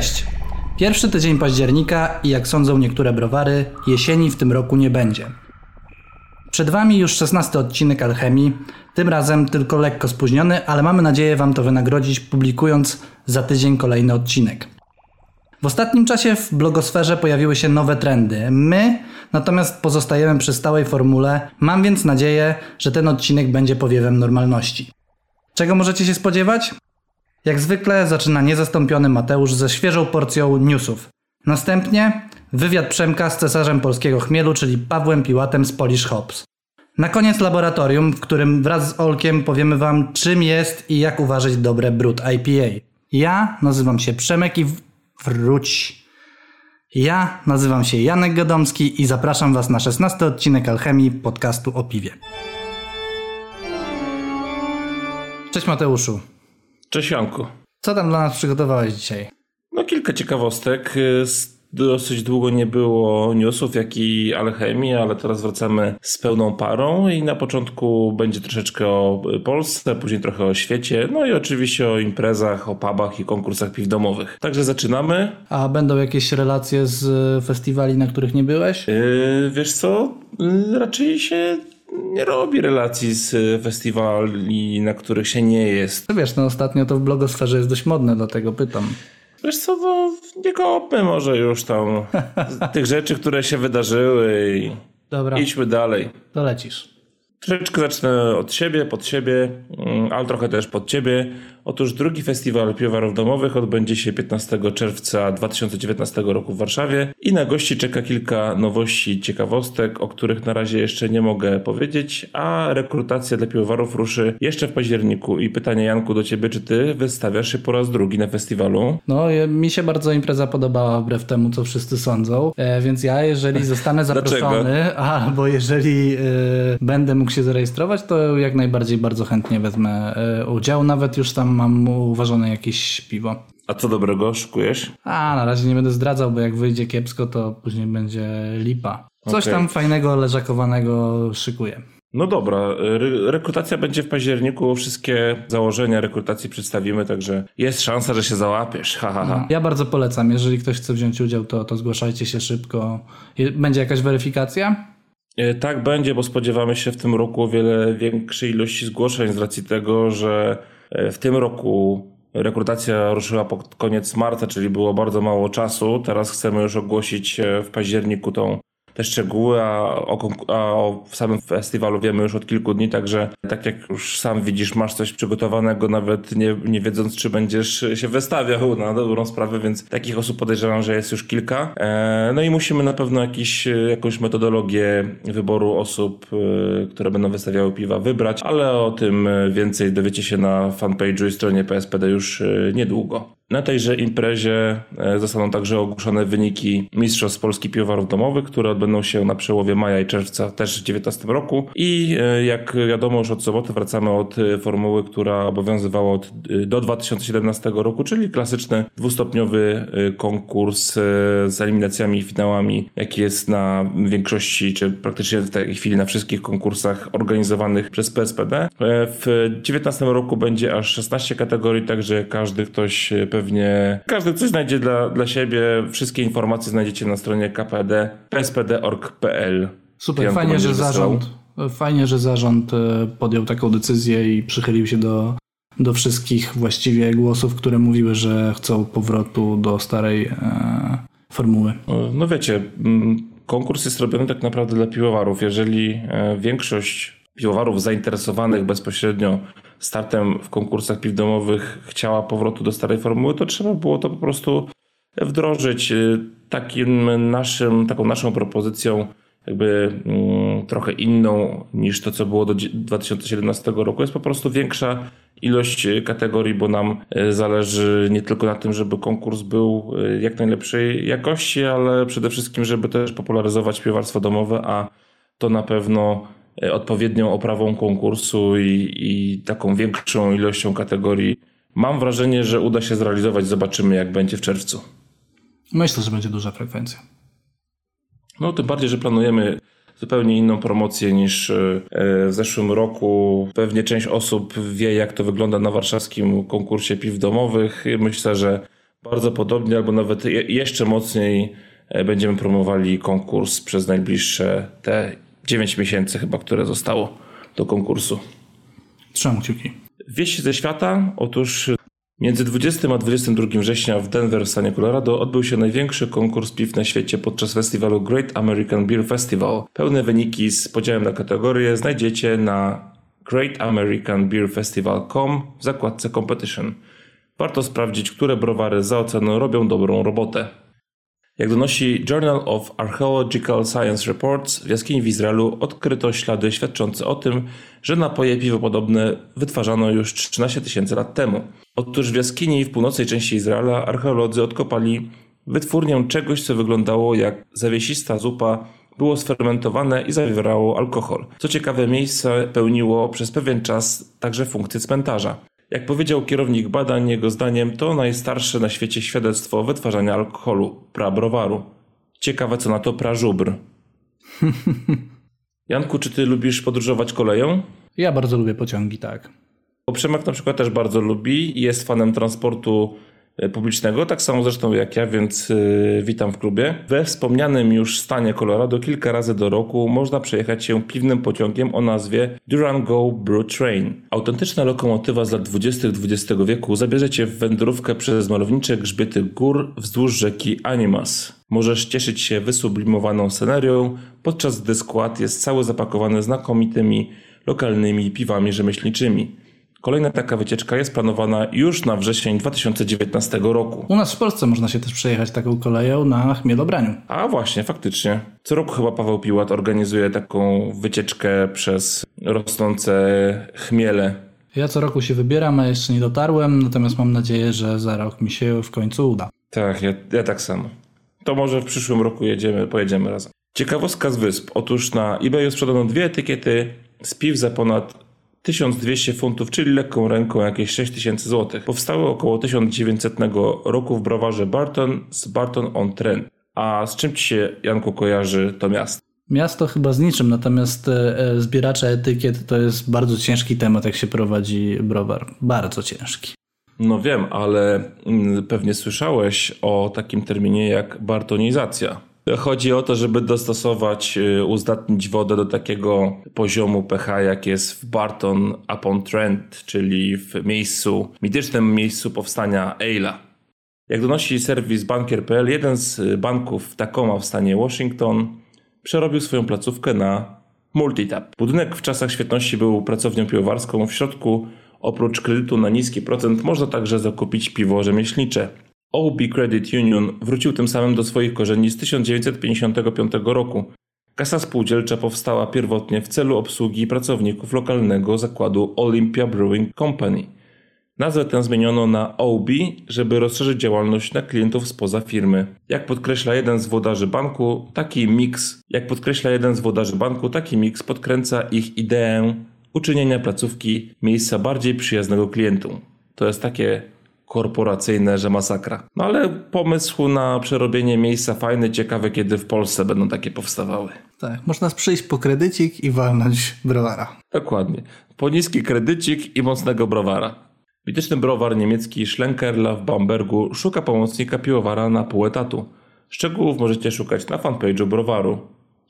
Cześć. Pierwszy tydzień października i jak sądzą niektóre browary, jesieni w tym roku nie będzie. Przed Wami już 16 odcinek Alchemii, tym razem tylko lekko spóźniony, ale mamy nadzieję Wam to wynagrodzić, publikując za tydzień kolejny odcinek. W ostatnim czasie w blogosferze pojawiły się nowe trendy. My natomiast pozostajemy przy stałej formule. Mam więc nadzieję, że ten odcinek będzie powiewem normalności. Czego możecie się spodziewać? Jak zwykle zaczyna niezastąpiony Mateusz ze świeżą porcją newsów. Następnie wywiad Przemka z cesarzem polskiego chmielu, czyli Pawłem Piłatem z Polish Hops. Na koniec laboratorium, w którym wraz z Olkiem powiemy Wam, czym jest i jak uważać dobre brud IPA. Ja nazywam się Przemek i wróć. Ja nazywam się Janek Gadomski i zapraszam Was na 16 odcinek Alchemii podcastu o piwie. Cześć Mateuszu. Cześć Janku. Co tam dla nas przygotowałeś dzisiaj? No kilka ciekawostek. Dosyć długo nie było newsów, jak i alchemii, ale teraz wracamy z pełną parą i na początku będzie troszeczkę o Polsce, później trochę o świecie, no i oczywiście o imprezach, o pubach i konkursach piw domowych. Także zaczynamy. A będą jakieś relacje z festiwali, na których nie byłeś? Yy, wiesz co, yy, raczej się nie robi relacji z festiwali, na których się nie jest. No wiesz, no ostatnio to w blogosferze jest dość modne, dlatego pytam. Wiesz co, no, nie kopmy może już tam tych rzeczy, które się wydarzyły i Dobra. idźmy dalej. To lecisz. Troszeczkę zacznę od siebie, pod siebie, mm, ale trochę też pod ciebie. Otóż drugi festiwal piwowarów domowych odbędzie się 15 czerwca 2019 roku w Warszawie i na gości czeka kilka nowości, ciekawostek, o których na razie jeszcze nie mogę powiedzieć, a rekrutacja dla piwowarów ruszy jeszcze w październiku. I pytanie Janku do ciebie, czy ty wystawiasz się po raz drugi na festiwalu? No, mi się bardzo impreza podobała wbrew temu, co wszyscy sądzą, e, więc ja jeżeli zostanę zaproszony, albo jeżeli e, będę mógł się zarejestrować, to jak najbardziej bardzo chętnie wezmę e, udział, nawet już tam mam uważane jakieś piwo. A co dobrego szykujesz? A, na razie nie będę zdradzał, bo jak wyjdzie kiepsko, to później będzie lipa. Coś okay. tam fajnego, leżakowanego szykuję. No dobra, Re rekrutacja będzie w październiku, wszystkie założenia rekrutacji przedstawimy, także jest szansa, że się załapiesz. Ha, ha, ha. No, ja bardzo polecam, jeżeli ktoś chce wziąć udział, to, to zgłaszajcie się szybko. Będzie jakaś weryfikacja? E, tak będzie, bo spodziewamy się w tym roku o wiele większej ilości zgłoszeń z racji tego, że w tym roku rekrutacja ruszyła pod koniec marca, czyli było bardzo mało czasu. Teraz chcemy już ogłosić e, w październiku tą te szczegóły, a o, a o samym festiwalu wiemy już od kilku dni, także tak jak już sam widzisz, masz coś przygotowanego, nawet nie, nie wiedząc, czy będziesz się wystawiał na dobrą sprawę, więc takich osób podejrzewam, że jest już kilka. E, no i musimy na pewno jakiś, jakąś metodologię wyboru osób, e, które będą wystawiały piwa wybrać, ale o tym więcej dowiecie się na fanpage'u i stronie PSPD już e, niedługo. Na tejże imprezie e, zostaną także ogłoszone wyniki Mistrzostw Polski Piwowarów Domowych, które odbędą się na przełowie maja i czerwca też w 2019 roku. I e, jak wiadomo, już od soboty wracamy od e, formuły, która obowiązywała od, do 2017 roku, czyli klasyczny dwustopniowy konkurs z eliminacjami i finałami, jaki jest na większości, czy praktycznie w tej chwili na wszystkich konkursach organizowanych przez PSPD. W 2019 roku będzie aż 16 kategorii, także każdy ktoś pewnie pewnie każdy coś znajdzie dla, dla siebie. Wszystkie informacje znajdziecie na stronie kpd pspd.org.pl. Super, fajnie, że zarząd, fajnie, że zarząd e, podjął taką decyzję i przychylił się do, do wszystkich właściwie głosów, które mówiły, że chcą powrotu do starej e, formuły. No wiecie, konkurs jest robiony tak naprawdę dla piwowarów. Jeżeli e, większość piwowarów zainteresowanych bezpośrednio startem w konkursach piw domowych chciała powrotu do starej formuły, to trzeba było to po prostu wdrożyć y, takim naszym, taką naszą propozycją jakby mm, trochę inną niż to, co było do 2017 roku. Jest po prostu większa ilość kategorii, bo nam y, zależy nie tylko na tym, żeby konkurs był y, jak najlepszej jakości, ale przede wszystkim, żeby też popularyzować piewarstwo domowe, a to na pewno odpowiednią oprawą konkursu i, i taką większą ilością kategorii. Mam wrażenie, że uda się zrealizować. Zobaczymy, jak będzie w czerwcu. Myślę, że będzie duża frekwencja. No, tym bardziej, że planujemy zupełnie inną promocję niż e, w zeszłym roku. Pewnie część osób wie, jak to wygląda na warszawskim konkursie piw domowych. Myślę, że bardzo podobnie, albo nawet jeszcze mocniej e, będziemy promowali konkurs przez najbliższe te 9 miesięcy chyba, które zostało do konkursu. Trzymam kciuki. Wieści ze świata. Otóż Między 20 a 22 września w Denver w stanie Colorado odbył się największy konkurs piw na świecie podczas festiwalu Great American Beer Festival. Pełne wyniki z podziałem na kategorie znajdziecie na greatamericanbeerfestival.com w zakładce Competition. Warto sprawdzić, które browary za oceną robią dobrą robotę. Jak donosi Journal of Archaeological Science Reports, w jaskini w Izraelu odkryto ślady świadczące o tym, że napoje piwopodobne wytwarzano już 13 tysięcy lat temu. Otóż w jaskini w północnej części Izraela archeolodzy odkopali wytwórnię czegoś, co wyglądało jak zawiesista zupa, było sfermentowane i zawierało alkohol. Co ciekawe, miejsce pełniło przez pewien czas także funkcję cmentarza. Jak powiedział kierownik badań, jego zdaniem to najstarsze na świecie świadectwo wytwarzania alkoholu, prabrowaru. Ciekawe co na to prażubr. Janku, czy ty lubisz podróżować koleją? Ja bardzo lubię pociągi, tak. Bo Przemek na przykład też bardzo lubi i jest fanem transportu publicznego, tak samo zresztą jak ja, więc e, witam w klubie. We wspomnianym już stanie Colorado kilka razy do roku można przejechać się piwnym pociągiem o nazwie Durango Brew Train. Autentyczna lokomotywa z lat 20. XX wieku zabierze cię w wędrówkę przez malownicze grzbiety gór wzdłuż rzeki Animas. Możesz cieszyć się wysublimowaną scenerią, podczas gdy skład jest cały zapakowany znakomitymi lokalnymi piwami rzemieślniczymi. Kolejna taka wycieczka jest planowana już na wrzesień 2019 roku. U nas w Polsce można się też przejechać taką koleją na Chmielobraniu. A właśnie, faktycznie. Co roku chyba Paweł Piłat organizuje taką wycieczkę przez rosnące chmiele. Ja co roku się wybieram, a jeszcze nie dotarłem, natomiast mam nadzieję, że za rok mi się w końcu uda. Tak, ja, ja tak samo. To może w przyszłym roku jedziemy, pojedziemy razem. Ciekawostka z wysp. Otóż na eBayu sprzedano dwie etykiety z piw za ponad 1200 funtów, czyli lekką ręką jakieś 6000 zł. Powstały około 1900 roku w browarze Barton z Barton on Trent. A z czym ci się, Janku, kojarzy to miasto? Miasto chyba z niczym, natomiast e, e, zbieracze etykiet to jest bardzo ciężki temat, jak się prowadzi browar. Bardzo ciężki. No wiem, ale mm, pewnie słyszałeś o takim terminie jak bartonizacja. Chodzi o to, żeby dostosować, y, uzdatnić wodę do takiego poziomu pH, jak jest w Barton upon Trent, czyli w miejscu, mitycznym miejscu powstania Ale'a. Jak donosi serwis bankier.pl, jeden z banków w Tacoma w stanie Washington przerobił swoją placówkę na multitap. Budynek w czasach świetności był pracownią piwowarską. W środku oprócz kredytu na niski procent można także zakupić piwo rzemieślnicze. OB Credit Union wrócił tym samym do swoich korzeni z 1955 roku. Kasa spółdzielcza powstała pierwotnie w celu obsługi pracowników lokalnego zakładu Olympia Brewing Company. Nazwę tę zmieniono na OB, żeby rozszerzyć działalność na klientów spoza firmy. Jak podkreśla jeden z włodarzy banku, taki miks, jak podkreśla jeden z włodarzy banku, taki miks podkręca ich ideę uczynienia placówki miejsca bardziej przyjaznego klientom. To jest takie korporacyjne, że masakra. No ale pomysł na przerobienie miejsca fajny, ciekawe, kiedy w Polsce będą takie powstawały. Tak, można przyjść po kredycik i walnąć browara. Dokładnie. Po niski kredycik i mocnego browara. Mityczny browar niemiecki Schlenkerla w Bambergu szuka pomocnika piłowara na pół etatu. Szczegółów możecie szukać na fanpage'u browaru.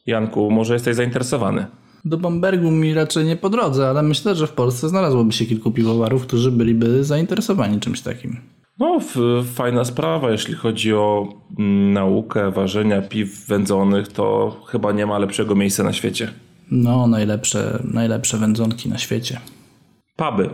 Janku, może jesteś zainteresowany? Do Bambergu mi raczej nie po drodze, ale myślę, że w Polsce znalazłoby się kilku piwowarów, którzy byliby zainteresowani czymś takim. No, fajna sprawa, jeśli chodzi o mm, naukę ważenia piw wędzonych, to chyba nie ma lepszego miejsca na świecie. No, najlepsze, najlepsze wędzonki na świecie. Puby.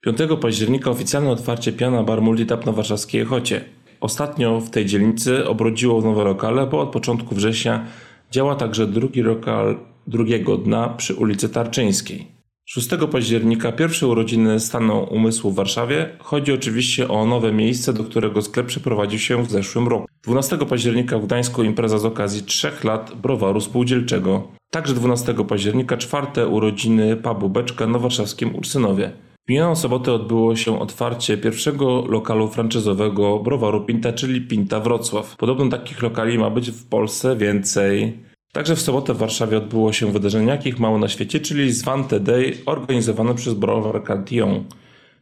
5 października oficjalne otwarcie Piana Bar Multitap na warszawskiej Chocie. Ostatnio w tej dzielnicy obrodziło nowe lokale, bo od początku września działa także drugi lokal drugiego dna przy ulicy Tarczyńskiej. 6 października pierwsze urodziny stanu umysłu w Warszawie. Chodzi oczywiście o nowe miejsce, do którego sklep przeprowadził się w zeszłym roku. 12 października w Gdańsku impreza z okazji 3 lat browaru spółdzielczego. Także 12 października czwarte urodziny pubu Beczka na warszawskim Ursynowie. W minioną sobotę odbyło się otwarcie pierwszego lokalu franczyzowego browaru Pinta, czyli Pinta Wrocław. Podobno takich lokali ma być w Polsce więcej. Także w sobotę w Warszawie odbyło się wydarzenie, jakich mało na świecie, czyli Zwante Day organizowane przez browar Cantillon.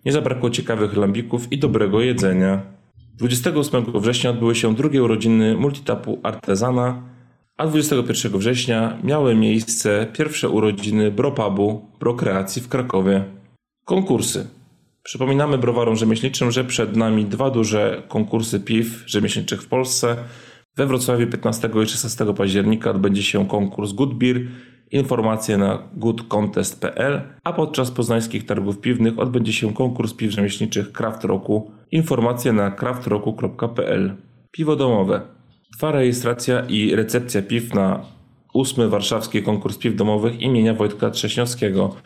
Nie zabrakło ciekawych lambików i dobrego jedzenia. 28 września odbyły się drugie urodziny multitapu Artezana, a 21 września miały miejsce pierwsze urodziny Bropubu Prokreacji w Krakowie. Konkursy. Przypominamy browarom rzemieślniczym, że przed nami dwa duże konkursy piw rzemieślniczych w Polsce. We Wrocławiu 15 i 16 października odbędzie się konkurs Good Beer. Informacje na goodcontest.pl, a podczas poznańskich targów piwnych odbędzie się konkurs piw rzemieślniczych Craft Roku. Informacje na craftroku.pl. Piwo domowe. Trwa rejestracja i recepcja piw na ósmy warszawski konkurs piw domowych imienia Wojtka Trześniowskiego.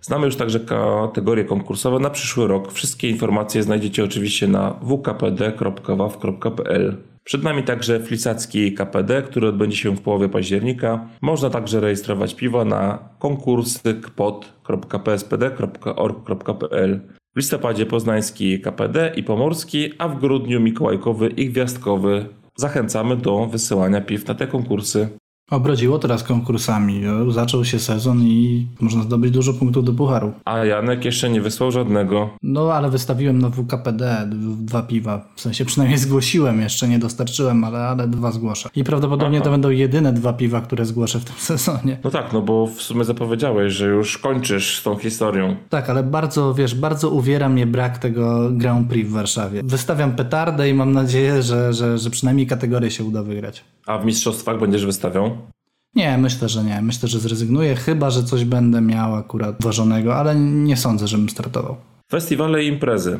Znamy już także kategorie konkursowe na przyszły rok. Wszystkie informacje znajdziecie oczywiście na wkpd.waw.pl. Przed nami także Flisacki KPD, który odbędzie się w połowie października. Można także rejestrować piwa na konkursy kpod.pspd.org.pl. W listopadzie poznański KPD i pomorski, a w grudniu mikołajkowy i gwiazdkowy. Zachęcamy do wysyłania piw na te konkursy. Obrodziło teraz konkursami. Zaczął się sezon i można zdobyć dużo punktów do pucharu. A Janek jeszcze nie wysłał żadnego. No ale wystawiłem na WKPD dwa piwa. W sensie przynajmniej zgłosiłem, jeszcze nie dostarczyłem, ale, ale dwa zgłoszę. I prawdopodobnie Aha. to będą jedyne dwa piwa, które zgłoszę w tym sezonie. No tak, no bo w sumie zapowiedziałeś, że już kończysz z tą historią. Tak, ale bardzo, wiesz, bardzo uwiera mnie brak tego Grand Prix w Warszawie. Wystawiam petardę i mam nadzieję, że, że, że przynajmniej kategorię się uda wygrać. A w mistrzostwach będziesz wystawiał? Nie, myślę, że nie. Myślę, że zrezygnuję, chyba że coś będę miał akurat ważonego, ale nie sądzę, żebym startował. Festiwale i imprezy.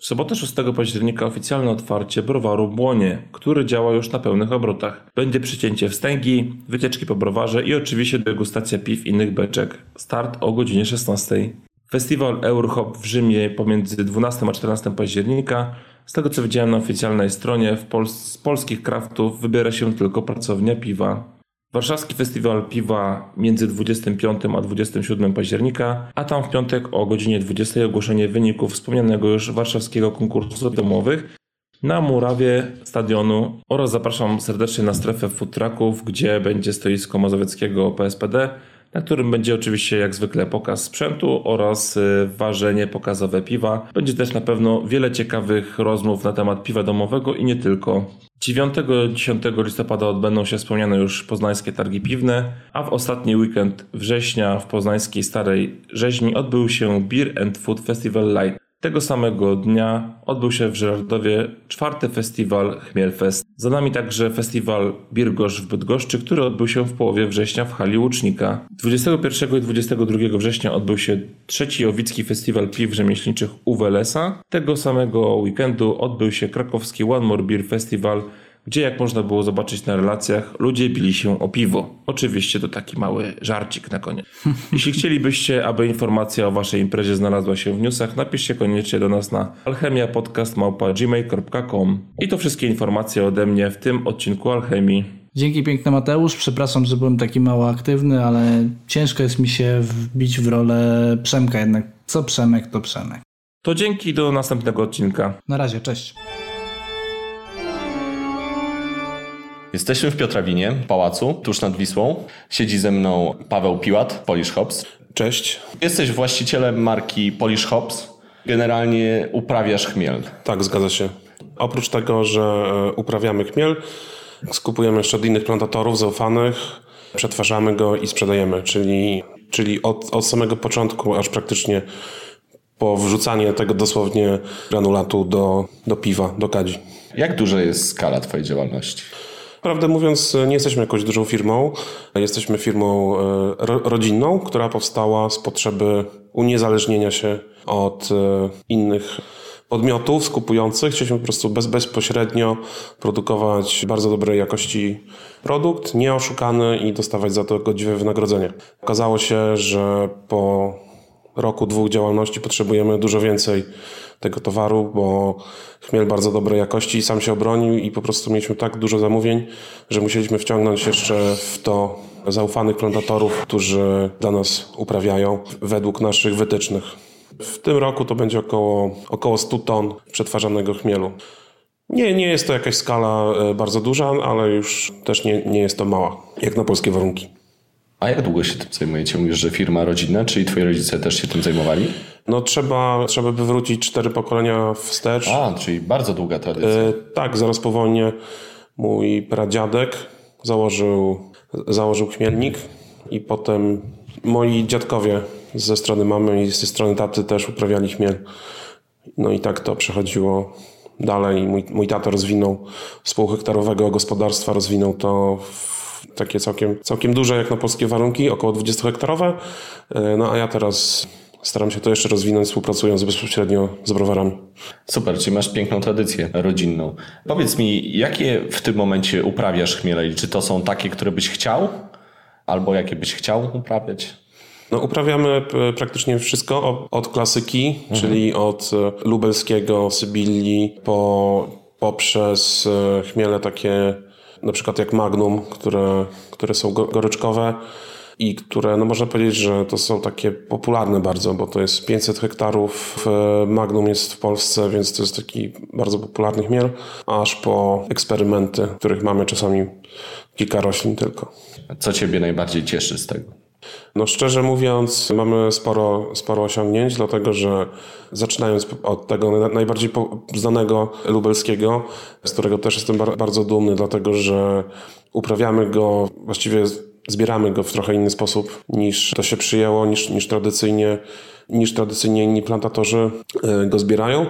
W sobotę 6 października oficjalne otwarcie browaru Błonie, który działa już na pełnych obrotach. Będzie przycięcie wstęgi, wycieczki po browarze i oczywiście degustacja piw innych beczek. Start o godzinie 16. Festiwal Eurohop w Rzymie pomiędzy 12 a 14 października. Z tego co widziałem na oficjalnej stronie, Pol z polskich kraftów wybiera się tylko pracownia piwa. Warszawski Festiwal Piwa między 25 a 27 października, a tam w piątek o godzinie 20 ogłoszenie wyników wspomnianego już warszawskiego konkursu domowych na murawie stadionu. Oraz zapraszam serdecznie na strefę food trucków, gdzie będzie stoisko mazowieckiego PSPD, na którym będzie oczywiście jak zwykle pokaz sprzętu oraz y, ważenie pokazowe piwa. Będzie też na pewno wiele ciekawych rozmów na temat piwa domowego i nie tylko. 9-10 listopada odbędą się wspomniane już poznańskie targi piwne, a w ostatni weekend września w poznańskiej Starej Rzeźni odbył się Beer and Food Festival Light. Tego samego dnia odbył się w Żerardowie czwarty festiwal Chmielfest. Za nami także festiwal Birgosz w Bydgoszczy, który odbył się w połowie września w hali Łucznika. 21 i 22 września odbył się trzeci Owicki Festiwal Piw Rzemieślniczych Uwelesa. Tego samego weekendu odbył się krakowski One More Beer Festival gdzie jak można było zobaczyć na relacjach, ludzie bili się o piwo. Oczywiście to taki mały żarcik na koniec. Jeśli chcielibyście, aby informacja o waszej imprezie znalazła się w newsach, napiszcie koniecznie do nas na alchemiapodcast.gmail.com I to wszystkie informacje ode mnie w tym odcinku Alchemii. Dzięki piękny Mateusz. Przepraszam, że byłem taki mało aktywny, ale ciężko jest mi się wbić w rolę Przemka jednak. Co Przemek, to Przemek. To dzięki do następnego odcinka. Na razie, cześć. Jesteśmy w Piotrawinie, pałacu, tuż nad Wisłą. Siedzi ze mną Paweł Piłat, Polish Hops. Cześć. Jesteś właścicielem marki Polish Hops. Generalnie uprawiasz chmiel. Tak, zgadza się. Oprócz tego, że e, uprawiamy chmiel, skupujemy jeszcze od innych plantatorów zaufanych, przetwarzamy go i sprzedajemy, czyli, czyli od, od samego początku aż praktycznie po wrzucanie tego dosłownie granulatu do, do piwa, do kadzi. Jak duża jest skala Twojej działalności? Prawdę mówiąc, nie jesteśmy jakąś dużą firmą. Jesteśmy firmą e, rodzinną, która powstała z potrzeby uniezależnienia się od e, innych podmiotów skupujących. Chcieliśmy po prostu bez, bezpośrednio produkować bardzo dobrej jakości produkt, nieoszukany i dostawać za to godziwe wynagrodzenie. Okazało się, że po roku, dwóch działalności potrzebujemy dużo więcej tego towaru, bo chmiel bardzo dobrej jakości sam się obronił i po prostu mieliśmy tak dużo zamówień, że musieliśmy wciągnąć jeszcze w to zaufanych plantatorów, którzy dla nas uprawiają według naszych wytycznych. W tym roku to będzie około, około 100 ton przetwarzanego chmielu. Nie, nie jest to jakaś skala e, bardzo duża, ale już też nie, nie jest to mała, jak na polskie warunki. A jak długo się tym zajmujecie? Mówisz, że firma rodzinna, czyli twoi rodzice też się tym zajmowali? No trzeba, trzeba by wrócić cztery pokolenia wstecz. A, czyli bardzo długa tradycja. E, tak, zaraz po wojnie mój pradziadek założył, założył chmielnik i potem moi dziadkowie ze strony mamy i ze strony taty też uprawiali chmiel. No i tak to przechodziło dalej. Mój, mój tato rozwinął z półhektarowego gospodarstwa, rozwinął to w takie całkiem, całkiem duże jak na polskie warunki, około 20-hektarowe. E, No a ja teraz staram się to jeszcze rozwinąć, współpracując bezpośrednio z browarami. Super, czyli masz piękną tradycję rodzinną. Powiedz mi, jakie w tym momencie uprawiasz chmiele? I Czy to są takie, które byś chciał? Albo jakie byś chciał uprawiać? No, uprawiamy e, praktycznie wszystko od klasyki, czyli od e, lubelskiego, Sybilli, po, poprzez chmiele takie na przykład jak Magnum, które, które są go- goryczkowe i które, no można powiedzieć, że to są takie popularne bardzo, bo to jest 500 hektarów Magnum jest w Polsce, więc to jest taki bardzo popularny chmiel, aż po eksperymenty, których mamy czasami kilka roślin tylko. Co ciebie najbardziej cieszy z tego? No szczerze mówiąc, mamy sporo, sporo osiągnięć, dlatego że zaczynając od tego na- najbardziej znanego lubelskiego, z którego też jestem bar- bardzo dumny, dlatego że uprawiamy go, właściwie zbieramy go w trochę inny sposób niż to się przyjęło, niż, niż tradycyjnie, niż tradycyjnie inni plantatorzy e, go zbierają.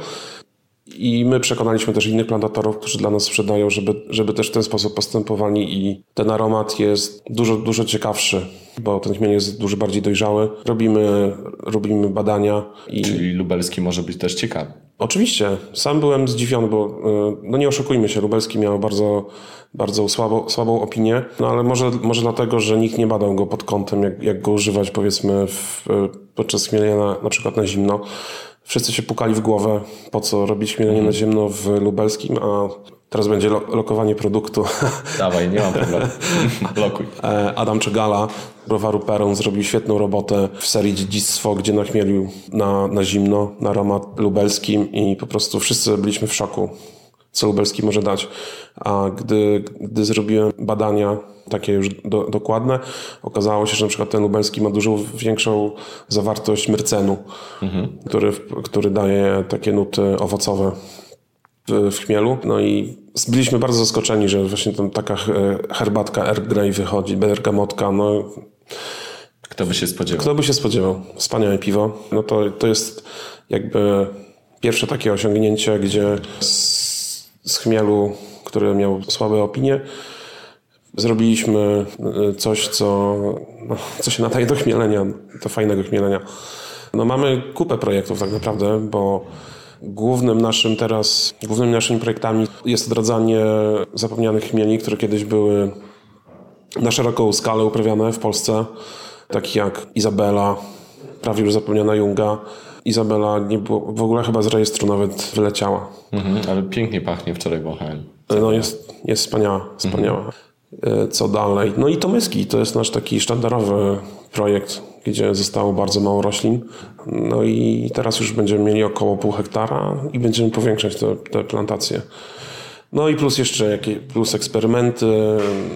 I my przekonaliśmy też innych plantatorów, którzy dla nas sprzedają, żeby, żeby też w ten sposób postępowali i ten aromat jest dużo, dużo ciekawszy, bo ten chmiel jest dużo bardziej dojrzały. Robimy, robimy badania i Czyli lubelski może być też ciekawy. oczywiście sam byłem zdziwiony, bo y, no nie oszukujmy się, Lubelski miał bardzo, bardzo słabo, słabą opinię, no ale może, może dlatego, że nikt nie badał go pod kątem, jak, jak go używać powiedzmy w, podczas chmielenia na, na przykład na zimno. Wszyscy się pukali w głowę, po co robić chmielenie na zimno w lubelskim, a teraz będzie lo- lokowanie produktu. Dawaj, nie mam problemu. Blokuj. E, Adam Czegala, browaru Perun, zrobił świetną robotę w serii Dziedzictwo, gdzie nachmielił na, na zimno, na aromat lubelskim i po prostu wszyscy byliśmy w szoku, co lubelski może dać. A gdy, gdy zrobiłem badania takie już do, dokładne, okazało się, że na przykład ten lubelski ma dużo większą zawartość myrcenu, który, który daje takie nuty owocowe w, w chmielu. No i byliśmy bardzo zaskoczeni, że właśnie tam taka he- herbatka Earl Grey wychodzi, bergamotka, no Kto by się spodziewał? kto by się spodziewał? Wspaniałe piwo. No to, to jest jakby pierwsze takie osiągnięcie, gdzie z, z chmielu, który miał słabe opinie, zrobiliśmy y, coś, co, no, co się nadaje do chmielenia, do fajnego chmielenia. No mamy kupę projektów tak naprawdę, bo głównym naszym teraz, głównymi naszymi projektami jest odradzanie zapomnianych chmieli, które kiedyś były na szeroką skalę uprawiane w Polsce, takie jak Izabela, prawie już zapomniana Junga. Izabela nie było, w ogóle chyba z rejestru nawet wyleciała. Mhm, ale pięknie pachnie, wczoraj wąchałem. No jest, jest wspaniała, wspaniała. E, Co dalej? No i Tomyski, to jest nasz taki sztandarowy projekt, gdzie zostało bardzo mało roślin. No i teraz już będziemy mieli około pół hektara i będziemy powiększać te, te plantacje. No i plus jeszcze jakie, plus eksperymenty.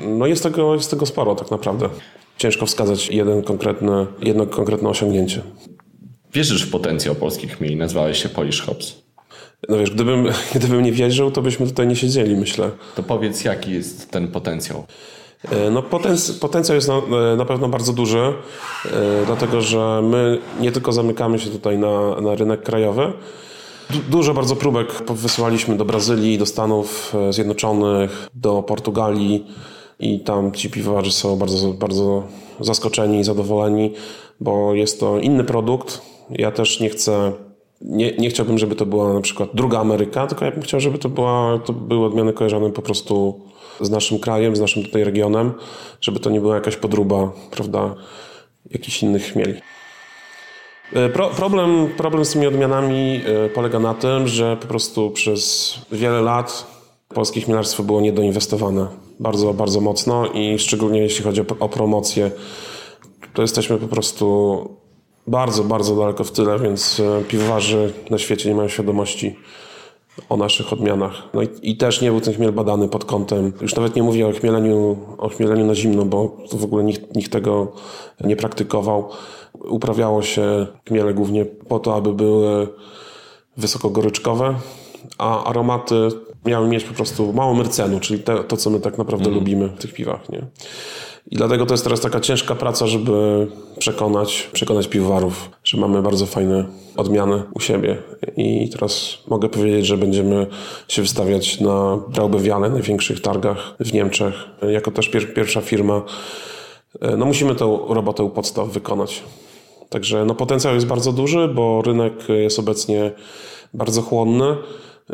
No jest tego, jest tego sporo tak naprawdę. Ciężko wskazać jeden konkretny, jedno konkretne osiągnięcie. Wierzysz w potencjał polskich chmieli, nazwałeś się Polish Hops. No wiesz, gdybym, gdybym nie wierzył, to byśmy tutaj nie siedzieli, myślę. To powiedz, jaki jest ten potencjał? E, No potenc- potencjał jest na, e, na pewno bardzo duży, e, dlatego że my nie tylko zamykamy się tutaj na, na rynek krajowy. Du- Dużo bardzo próbek wysyłaliśmy do Brazylii, do Stanów Zjednoczonych, do Portugalii i tam ci piwowarzy są bardzo, bardzo zaskoczeni i zadowoleni, bo jest to inny produkt. Ja też nie chcę, nie, nie chciałbym, żeby to była na przykład druga Ameryka, tylko ja bym chciał, żeby to, była, to były odmiany kojarzone po prostu z naszym krajem, z naszym tutaj regionem, żeby to nie była jakaś podróba, prawda, jakichś innych chmieli. E, Pro, problem, problem z tymi odmianami e, polega na tym, że po prostu przez wiele lat polskie chmielarstwo było niedoinwestowane bardzo, bardzo mocno i szczególnie jeśli chodzi o, o promocję, to jesteśmy po prostu bardzo, bardzo daleko w tyle, więc e, piwowarzy na świecie nie mają świadomości, o naszych odmianach. No i, i, też nie był ten chmiel badany pod kątem, już nawet nie mówię o chmieleniu, o chmieleniu na zimno, bo w ogóle nikt, nikt tego nie praktykował. Uprawiało się chmiele głównie po to, aby były wysokogoryczkowe, a aromaty miały mieć po prostu mało myrcenu, czyli te, to, co my tak naprawdę mm. lubimy w tych piwach. Nie? I dlatego to jest teraz taka ciężka praca, żeby przekonać, przekonać piwowarów, że mamy bardzo fajne odmiany u siebie. I teraz mogę powiedzieć, że będziemy się wystawiać na Braubewiale, największych targach w Niemczech, jako też pier pierwsza firma. No musimy tę robotę u podstaw wykonać. Także no, potencjał jest bardzo duży, bo rynek jest obecnie bardzo chłonny.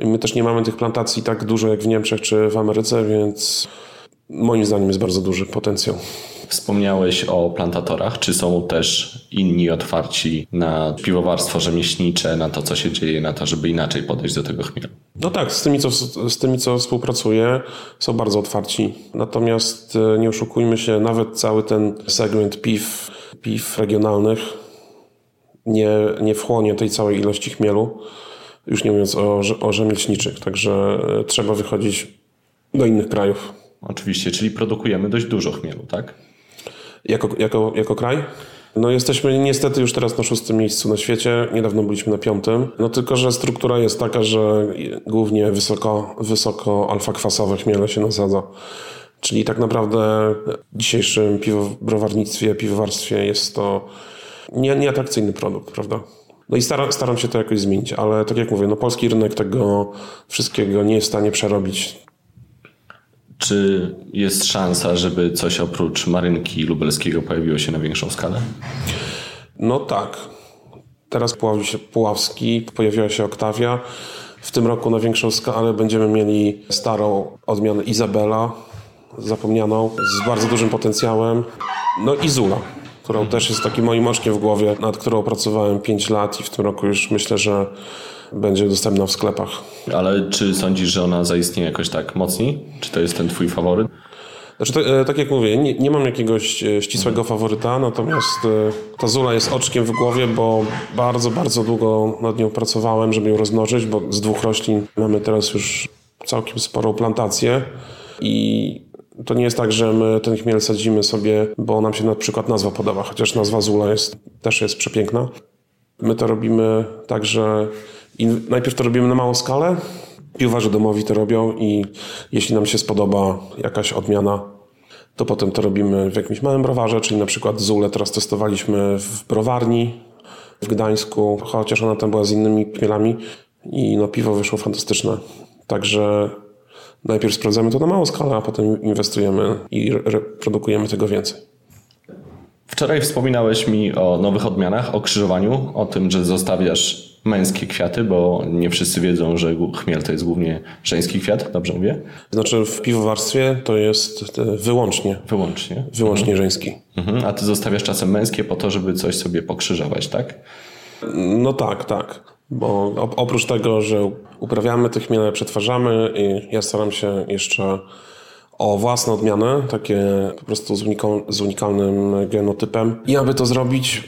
My też nie mamy tych plantacji tak dużo jak w Niemczech czy w Ameryce, więc moim zdaniem jest bardzo duży potencjał. Wspomniałeś o plantatorach. Czy są też inni otwarci na piwowarstwo rzemieślnicze, na to, co się dzieje, na to, żeby inaczej podejść do tego chmielu? No tak, z tymi, co, z tymi, co współpracuję, są bardzo otwarci. Natomiast e, nie oszukujmy się, nawet cały ten segment piw, piw regionalnych nie, nie wchłonie tej całej ilości chmielu, już nie mówiąc o, o rzemieślniczych. Także e, trzeba wychodzić do innych krajów. Oczywiście, czyli produkujemy dość dużo chmielu, tak? Jako, jako, jako kraj? No jesteśmy niestety już teraz na szóstym miejscu na świecie, niedawno byliśmy na piątym. No tylko, że struktura jest taka, że głównie wysoko, wysoko alfa-kwasowe chmiele się nasadza. Czyli tak naprawdę w dzisiejszym piwobrowarnictwie, piwowarstwie jest to nie, nieatrakcyjny produkt, prawda? No i staram, staram się to jakoś zmienić, ale tak jak mówię, no polski rynek tego wszystkiego nie jest w stanie przerobić. Czy jest szansa, żeby coś oprócz marynki lubelskiego pojawiło się na większą skalę? No tak. Teraz pojawił się Puławski, pojawiła się Oktawia. W tym roku na większą skalę będziemy mieli starą odmianę Izabela, zapomnianą, z bardzo dużym potencjałem. No i Zula którą mhm. też jest takim moim oczkiem w głowie, nad którą pracowałem 5 lat i w tym roku już myślę, że będzie dostępna w sklepach. Ale czy sądzisz, że ona zaistnieje jakoś tak mocniej? Czy to jest ten twój faworyt? Znaczy, e, tak jak mówię, nie, nie, mam jakiegoś e, ścisłego mhm. faworyta, natomiast e, ta Zula jest oczkiem w głowie, bo bardzo, bardzo długo nad nią pracowałem, żeby ją rozmnożyć, bo z dwóch roślin mamy teraz już całkiem sporą plantację i to nie jest tak, że my ten chmiel sadzimy sobie, bo nam się na przykład nazwa podoba, chociaż nazwa Zula jest, też jest przepiękna. My to robimy tak, że najpierw to robimy na małą skalę, piłwarze domowi to robią i jeśli nam się spodoba jakaś odmiana, to potem to robimy w jakimś małym browarze, czyli na przykład Zulę teraz testowaliśmy w browarni w Gdańsku, chociaż ona tam była z innymi chmielami i no piwo wyszło fantastyczne. Także najpierw sprawdzamy to na małą skalę, a potem inwestujemy i reprodukujemy tego więcej. Wczoraj wspominałeś mi o nowych odmianach, o krzyżowaniu, o tym, że zostawiasz męskie kwiaty, bo nie wszyscy wiedzą, że chmiel to jest głównie żeński kwiat, dobrze mówię? Znaczy w piwowarstwie to jest e, wyłącznie. Wyłącznie. Wyłącznie mhm. żeński. Mhm. A ty zostawiasz czasem męskie po to, żeby coś sobie pokrzyżować, tak? No tak, tak. Bo oprócz tego, że uprawiamy te chmiele, przetwarzamy i ja staram się jeszcze o własne odmiany, takie po prostu z, z unikalnym genotypem. I aby to zrobić,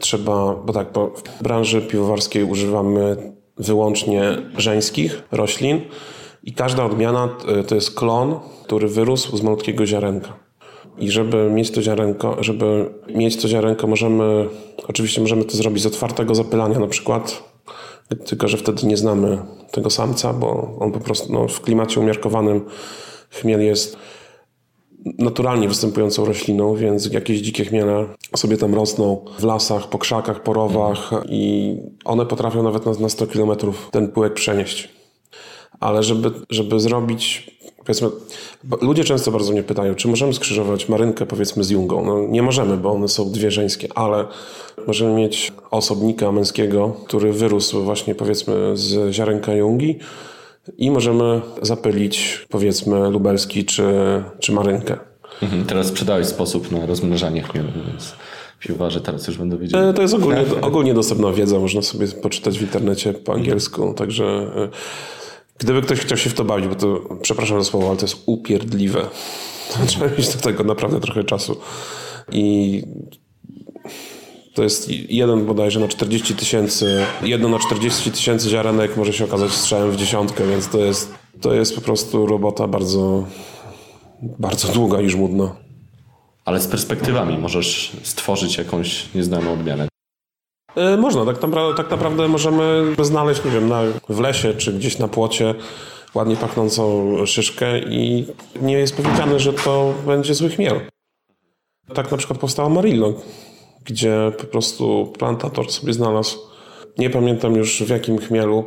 trzeba, bo tak, bo w branży piwowarskiej używamy wyłącznie żeńskich roślin i każda odmiana e, to jest klon, który wyrósł z malutkiego ziarenka. I żeby mieć to ziarenko, żeby mieć to ziarenko, możemy, oczywiście możemy to zrobić z otwartego zapylania na przykład, tylko że wtedy nie znamy tego samca, bo on po prostu no, w klimacie umiarkowanym chmiel jest naturalnie występującą rośliną, więc jakieś dzikie chmiele sobie tam rosną w lasach, po krzakach, po rowach i one potrafią nawet na, na 100 km ten pyłek przenieść. Ale żeby, żeby zrobić Powiedzmy, ludzie często bardzo mnie pytają, czy możemy skrzyżować marynkę powiedzmy z jungą. No, nie możemy, bo one są dwie żeńskie, ale możemy mieć osobnika męskiego, który wyrósł właśnie powiedzmy z ziarenka jungi i możemy zapylić powiedzmy lubelski czy, czy marynkę. Mhm, teraz sprzedałeś sposób na rozmnażanie chmielu, więc piwowarze teraz już będą wiedzieli. E, to jest ogólnie, ogólnie dostępna wiedza, można sobie poczytać w internecie po angielsku, także e, Gdyby ktoś chciał się w to bawić, bo to, przepraszam za słowo, ale to jest upierdliwe. Trzeba mieć do tego naprawdę trochę czasu. I To jest jeden bodajże na 40 tysięcy, jedno na 40 tysięcy ziarenek może się okazać strzałem w dziesiątkę, więc to jest, to jest po prostu robota bardzo, bardzo długa i żmudna. Ale z perspektywami możesz stworzyć jakąś nieznaną odmianę. E, Można, tak naprawdę, tak naprawdę możemy znaleźć, nie wiem, na, w lesie czy gdzieś na płocie ładnie pachnącą szyszkę i nie jest powiedziane, że to będzie zły chmiel. Tak na przykład powstała Marillo, gdzie po prostu plantator sobie znalazł, nie pamiętam już w jakim chmielu,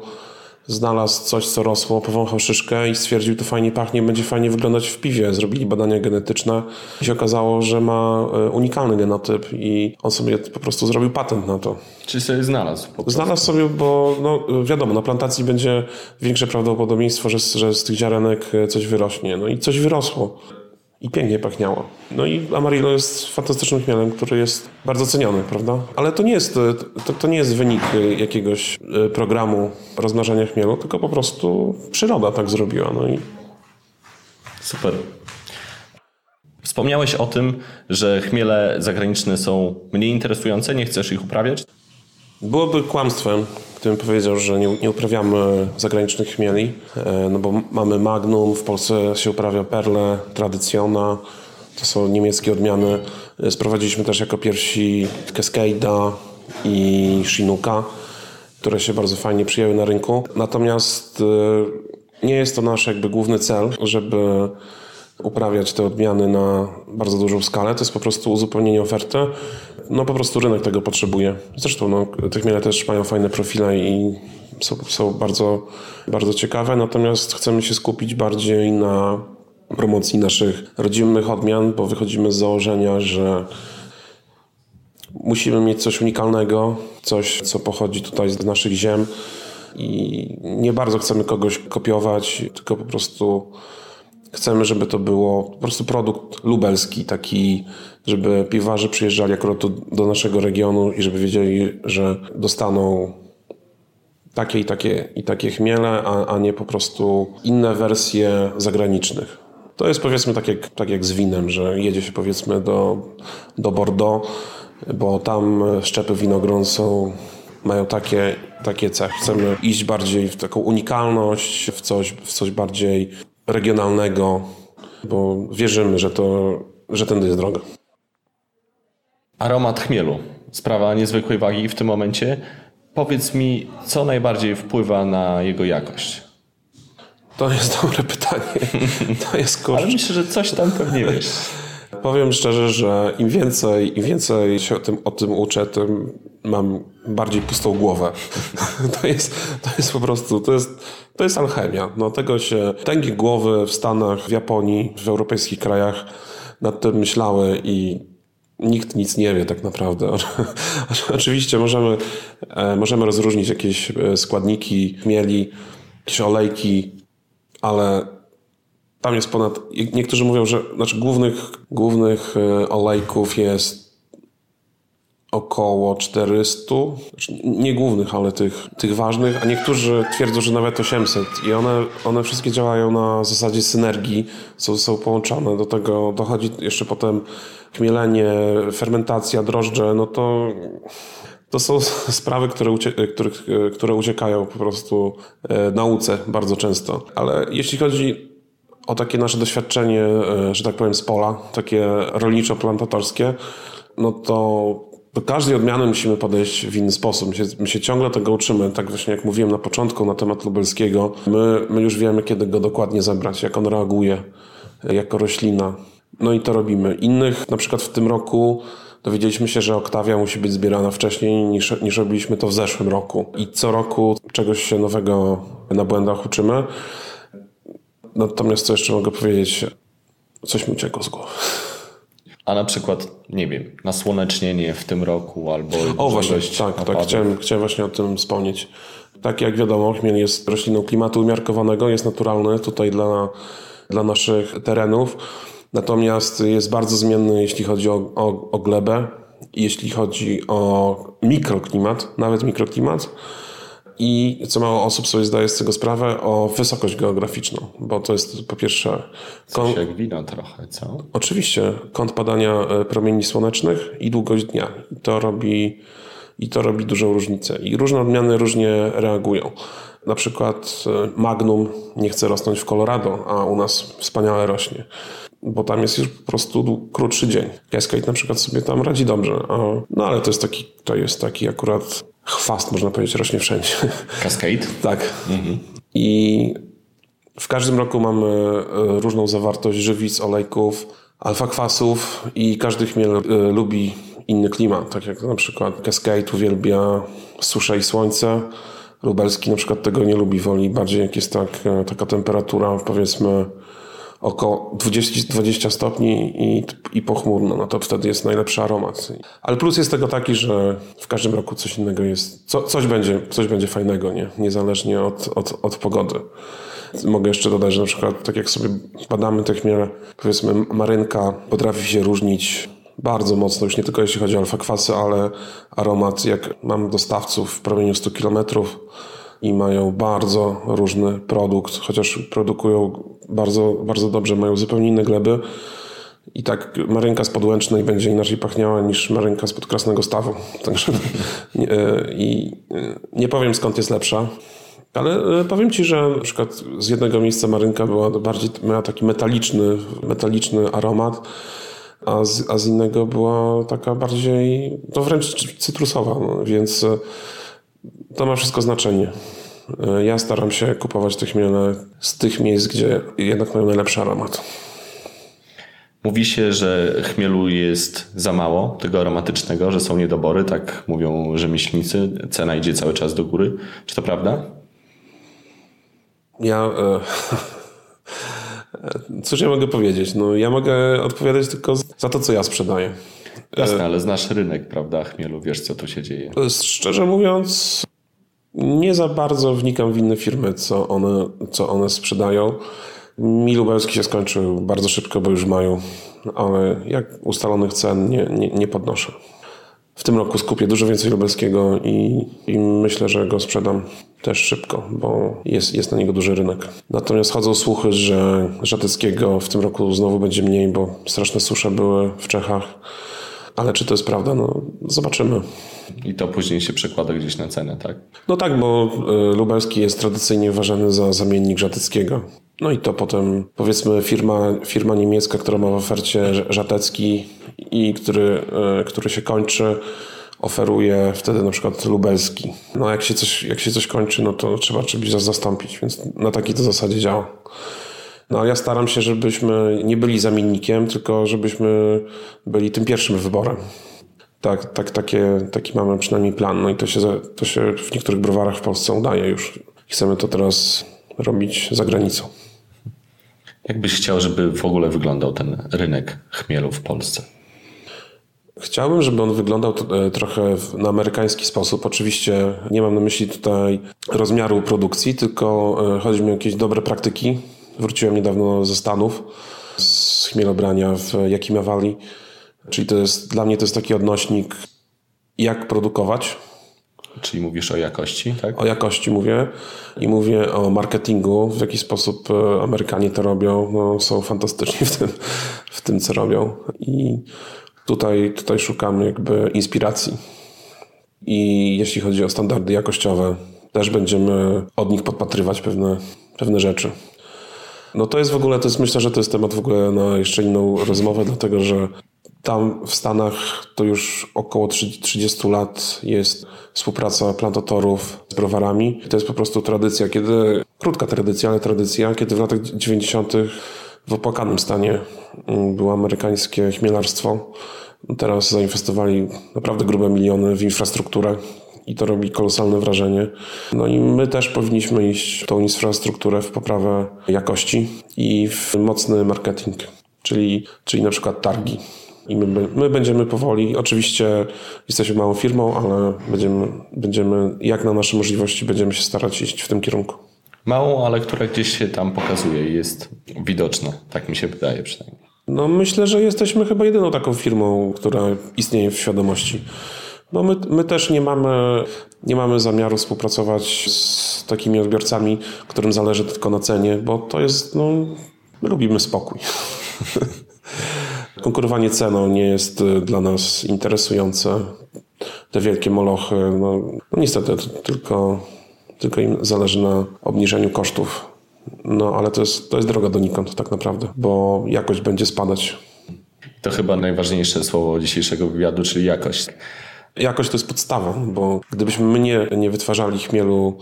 znalazł coś, co rosło, powąchał szyszkę i stwierdził, to fajnie pachnie, będzie fajnie wyglądać w piwie. Zrobili badania genetyczne i się okazało, że ma e, unikalny genotyp i on sobie po prostu zrobił patent na to. Czyli sobie znalazł. Znalazł sobie, bo no, wiadomo, na plantacji będzie większe prawdopodobieństwo, że, z- że z tych ziarenek e, coś wyrośnie. No i coś wyrosło. I pięknie pachniało. No i Amarillo jest fantastycznym chmielem, który jest bardzo ceniony, prawda? Ale to nie jest, e, to, to nie jest wynik e, jakiegoś e, programu rozmnażania chmielu, tylko po prostu przyroda tak zrobiła. No i Super. Wspomniałeś o tym, że chmiele zagraniczne są mniej interesujące, nie chcesz ich uprawiać? Byłoby kłamstwem, gdybym powiedział, że nie, nie uprawiamy zagranicznych chmieli, e, no bo mamy Magnum, w Polsce się uprawia Perle, Tradycjona, to są niemieckie odmiany. E, Sprowadziliśmy też jako pierwsi Cascade'a i Shinuka, które się bardzo fajnie przyjęły na rynku. Natomiast e, nie jest to nasz jakby główny cel, żeby uprawiać te odmiany na bardzo dużą skalę. To jest po prostu uzupełnienie oferty. No po prostu rynek tego potrzebuje. Zresztą no, te chmiele też mają fajne profile i są, są bardzo, bardzo ciekawe. Natomiast chcemy się skupić bardziej na promocji naszych rodzimych odmian, bo wychodzimy z założenia, że musimy mieć coś unikalnego, coś, co pochodzi tutaj z naszych ziem i nie bardzo chcemy kogoś kopiować, tylko po prostu chcemy, żeby to było po prostu produkt lubelski, taki, żeby piwarze przyjeżdżali akurat tu do naszego regionu i żeby wiedzieli, że dostaną takie i takie, i takie chmiele, a, a nie po prostu inne wersje zagranicznych. To jest powiedzmy tak jak, tak jak z winem, że jedzie się powiedzmy do, do Bordeaux, bo tam szczepy winogron są, mają takie, takie cechy. Chcemy iść bardziej w taką unikalność, w coś, w coś bardziej regionalnego, bo wierzymy, że to, że tędy jest droga. Aromat chmielu. Sprawa niezwykłej wagi w tym momencie. Powiedz mi, co najbardziej wpływa na jego jakość? To jest dobre pytanie. To jest Ale kurczę. myślę, że coś tam pewnie wiesz. Powiem szczerze, że im więcej, im więcej się o tym, o tym uczę, tym mam bardziej pustą głowę. To jest, to jest po prostu, to jest, to jest alchemia. No, tego się tęgie głowy w Stanach, w Japonii, w europejskich krajach nad tym myślały i nikt nic nie wie tak naprawdę. Oczywiście możemy, e, możemy rozróżnić jakieś e, składniki chmieli, jakieś olejki, ale tam jest ponad. Niektórzy mówią, że znaczy głównych, głównych e, olejków jest około 400. Znaczy nie głównych, ale tych, tych ważnych, a niektórzy twierdzą, że nawet 800. I one, one wszystkie działają na zasadzie synergii, są, są połączone. Do tego dochodzi jeszcze potem chmielenie, fermentacja, drożdże. No to. To są sprawy, które, ucie, których, które uciekają po prostu e, nauce bardzo często. Ale jeśli chodzi o takie nasze doświadczenie, e, że tak powiem, z pola, takie rolniczo-plantatorskie, no to do każdej odmiany musimy podejść w inny sposób. My się, my się ciągle tego uczymy. Tak właśnie jak mówiłem na początku na temat lubelskiego, my, my już wiemy, kiedy go dokładnie zebrać, jak on reaguje jako roślina. No i to robimy. Innych, na przykład w tym roku dowiedzieliśmy się, że oktawia musi być zbierana wcześniej niż, niż robiliśmy to w zeszłym roku. I co roku czegoś się nowego na błędach uczymy. Natomiast co jeszcze mogę powiedzieć? Coś mi uciekło z głowy. A na przykład, nie wiem, nasłonecznienie w tym roku albo O właśnie, tak, tak, opadów. chciałem, chciałem właśnie o tym wspomnieć. Tak jak wiadomo, chmiel jest rośliną klimatu umiarkowanego, jest naturalny tutaj dla, dla naszych terenów. Natomiast jest bardzo zmienny, jeśli chodzi o, o, o glebę, jeśli chodzi o mikroklimat, nawet mikroklimat. I co mało osób sobie zdaje z tego sprawę, o wysokość geograficzną, bo to jest po pierwsze... Coś jak wino trochę, co? Oczywiście kąt padania e, promieni słonecznych i długość dnia. I to robi, i to robi dużą różnicę. I różne odmiany różnie reagują. Na przykład e, Magnum nie chce rosnąć w Colorado, a u nas wspaniale rośnie. Bo tam jest już po prostu krótszy dzień. Cascade na przykład sobie tam radzi dobrze. A, no ale to jest taki, to jest taki akurat chwast, można powiedzieć, rośnie wszędzie. Cascade? tak. I w każdym roku mamy e, różną zawartość żywic, olejków, alfa-kwasów i każdy chmiel e, lubi inny klimat. Tak jak na przykład Cascade uwielbia suszę i słońce. Lubelski na przykład tego nie lubi, woli bardziej jak jest tak, e, taka temperatura powiedzmy około 20, 20 stopni i, i pochmurno, no to wtedy jest najlepszy aromat. Ale plus jest tego taki, że w każdym roku coś innego jest, co, coś, będzie, coś będzie fajnego, nie? niezależnie od, od, od pogody. Mogę jeszcze dodać, że na przykład tak jak sobie badamy te chmiele, powiedzmy marynka potrafi się różnić bardzo mocno, już nie tylko jeśli chodzi o alfa-kwasy, ale aromat, jak mam dostawców w promieniu 100 kilometrów, i mają bardzo różny produkt, chociaż produkują bardzo, bardzo dobrze, mają zupełnie inne gleby. I tak marynka z podłęcznej będzie inaczej pachniała niż marynka spod Krasnego Stawu. Także e, i e, nie powiem skąd jest lepsza, ale e, powiem Ci, że na przykład z jednego miejsca marynka była bardziej, miała taki metaliczny, metaliczny aromat, a z, a z innego była taka bardziej, to wręcz cytrusowa, no, więc to ma wszystko znaczenie. Ja staram się kupować te chmiele z tych miejsc, gdzie jednak mają najlepszy aromat. Mówi się, że chmielu jest za mało, tego aromatycznego, że są niedobory, tak mówią rzemieślnicy. Cena idzie cały czas do góry. Czy to prawda? Ja. E, cóż ja mogę powiedzieć? No, ja mogę odpowiadać tylko za to, co ja sprzedaję. Jasne, ale znasz rynek, prawda, chmielu, wiesz, co tu się dzieje. Szczerze mówiąc, nie za bardzo wnikam w inne firmy, co one, co one sprzedają. Mi lubelski się skończył bardzo szybko, bo już mają, ale jak ustalonych cen nie, nie, nie podnoszę. W tym roku skupię dużo więcej lubelskiego i, i myślę, że go sprzedam też szybko, bo jest, jest na niego duży rynek. Natomiast chodzą słuchy, że żatyckiego w tym roku znowu będzie mniej, bo straszne susze były w Czechach. Ale czy to jest prawda? No, zobaczymy. I to później się przekłada gdzieś na cenę, tak? No tak, bo y, lubelski jest tradycyjnie uważany za zamiennik żatyckiego. No i to potem, powiedzmy, firma, firma niemiecka, która ma w ofercie żatecki i który, y, który się kończy, oferuje wtedy na przykład lubelski. No jak się coś, jak się coś kończy, no to trzeba czymś zastąpić, więc na takiej to zasadzie działa. No ja staram się, żebyśmy nie byli zamiennikiem, tylko żebyśmy byli tym pierwszym wyborem. Tak, tak takie, taki mamy przynajmniej plan. No i to się, to się w niektórych browarach w Polsce udaje już. Chcemy to teraz robić za granicą. Jak byś chciał, żeby w ogóle wyglądał ten rynek chmielu w Polsce? Chciałbym, żeby on wyglądał e, trochę na amerykański sposób. Oczywiście nie mam na myśli tutaj rozmiaru produkcji, tylko e, chodzi mi o jakieś dobre praktyki. Wróciłem niedawno ze Stanów, z chmielobrania w Yakima Valley Czyli to jest, dla mnie to jest taki odnośnik, jak produkować. Czyli mówisz o jakości, tak? O jakości mówię i mówię o marketingu, w jaki sposób e, Amerykanie to robią. No, są fantastyczni w tym, w tym, co robią. I tutaj, tutaj szukamy jakby inspiracji. I jeśli chodzi o standardy jakościowe, też będziemy od nich podpatrywać pewne, pewne rzeczy. No to jest w ogóle, to jest, myślę, że to jest temat w ogóle na jeszcze inną rozmowę, dlatego że tam w Stanach to już około 30 lat jest współpraca plantatorów z browarami. To jest po prostu tradycja, kiedy, krótka tradycja, ale tradycja, kiedy w latach 90. w opłakanym stanie mm, było amerykańskie chmielarstwo. Teraz zainwestowali naprawdę grube miliony w infrastrukturę i to robi kolosalne wrażenie. No i my też powinniśmy iść w tą infrastrukturę, w poprawę jakości i w mocny marketing, czyli, czyli na przykład targi. I my, my będziemy powoli, oczywiście jesteśmy małą firmą, ale będziemy, będziemy, jak na nasze możliwości, będziemy się starać iść w tym kierunku. Małą, ale która gdzieś się tam pokazuje i jest widoczna. Tak mi się wydaje przynajmniej. No myślę, że jesteśmy chyba jedyną taką firmą, która istnieje w świadomości No my, my też nie mamy, nie mamy zamiaru współpracować z takimi odbiorcami, którym zależy tylko na cenie, bo to jest, no, my lubimy spokój. Konkurowanie ceną nie jest y, dla nas interesujące. Te wielkie molochy, no, no niestety, tylko, tylko im zależy na obniżeniu kosztów. No ale to jest, to jest droga donikąd tak naprawdę, bo jakość będzie spadać. To chyba najważniejsze słowo dzisiejszego wywiadu, czyli jakość. Jakość to jest podstawa, bo gdybyśmy my nie, nie wytwarzali chmielu,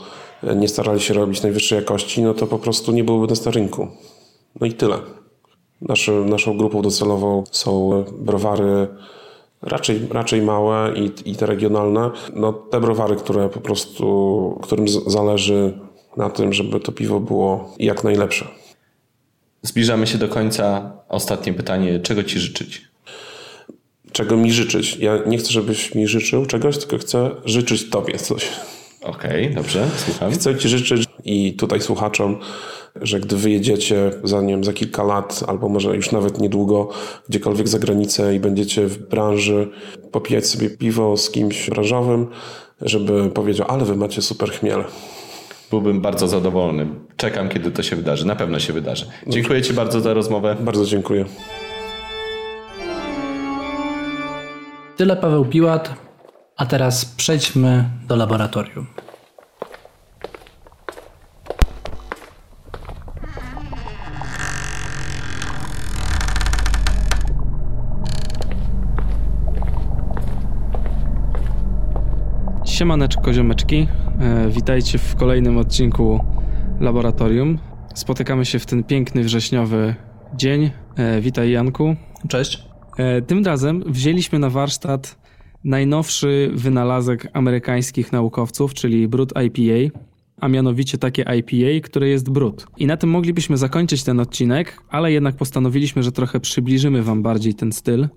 nie starali się robić najwyższej jakości, no to po prostu nie byłoby nas na rynku. No i tyle. Naszy, naszą grupą docelową są browary raczej, raczej małe i, i te regionalne. No, te browary, które po prostu, którym zależy na tym, żeby to piwo było jak najlepsze. Zbliżamy się do końca. Ostatnie pytanie. Czego ci życzyć? Czego mi życzyć? Ja nie chcę, żebyś mi życzył czegoś, tylko chcę życzyć tobie coś. Okej, dobrze, słucham. Chcę Ci życzyć i tutaj słuchaczom, że gdy wyjedziecie za, wiem, za kilka lat, albo może już nawet niedługo, gdziekolwiek za granicę i będziecie w branży popijać sobie piwo z kimś branżowym, żeby powiedział, ale wy macie super chmiel. Byłbym bardzo zadowolony. Czekam, kiedy to się wydarzy. Na pewno się wydarzy. Dziękuję Ci bardzo za rozmowę. Bardzo dziękuję. Tyle Paweł Piłat, a teraz przejdźmy do laboratorium. Siemaneczko ziomeczki, e, witajcie w kolejnym odcinku Laboratorium. Spotykamy się w ten piękny wrześniowy dzień. E, witaj Janku. Cześć. E, tym razem wzięliśmy na warsztat najnowszy wynalazek amerykańskich naukowców, czyli Brut IPA, a mianowicie takie IPA, które jest brut. I na tym moglibyśmy zakończyć ten odcinek, ale jednak postanowiliśmy, że trochę przybliżymy wam bardziej ten styl.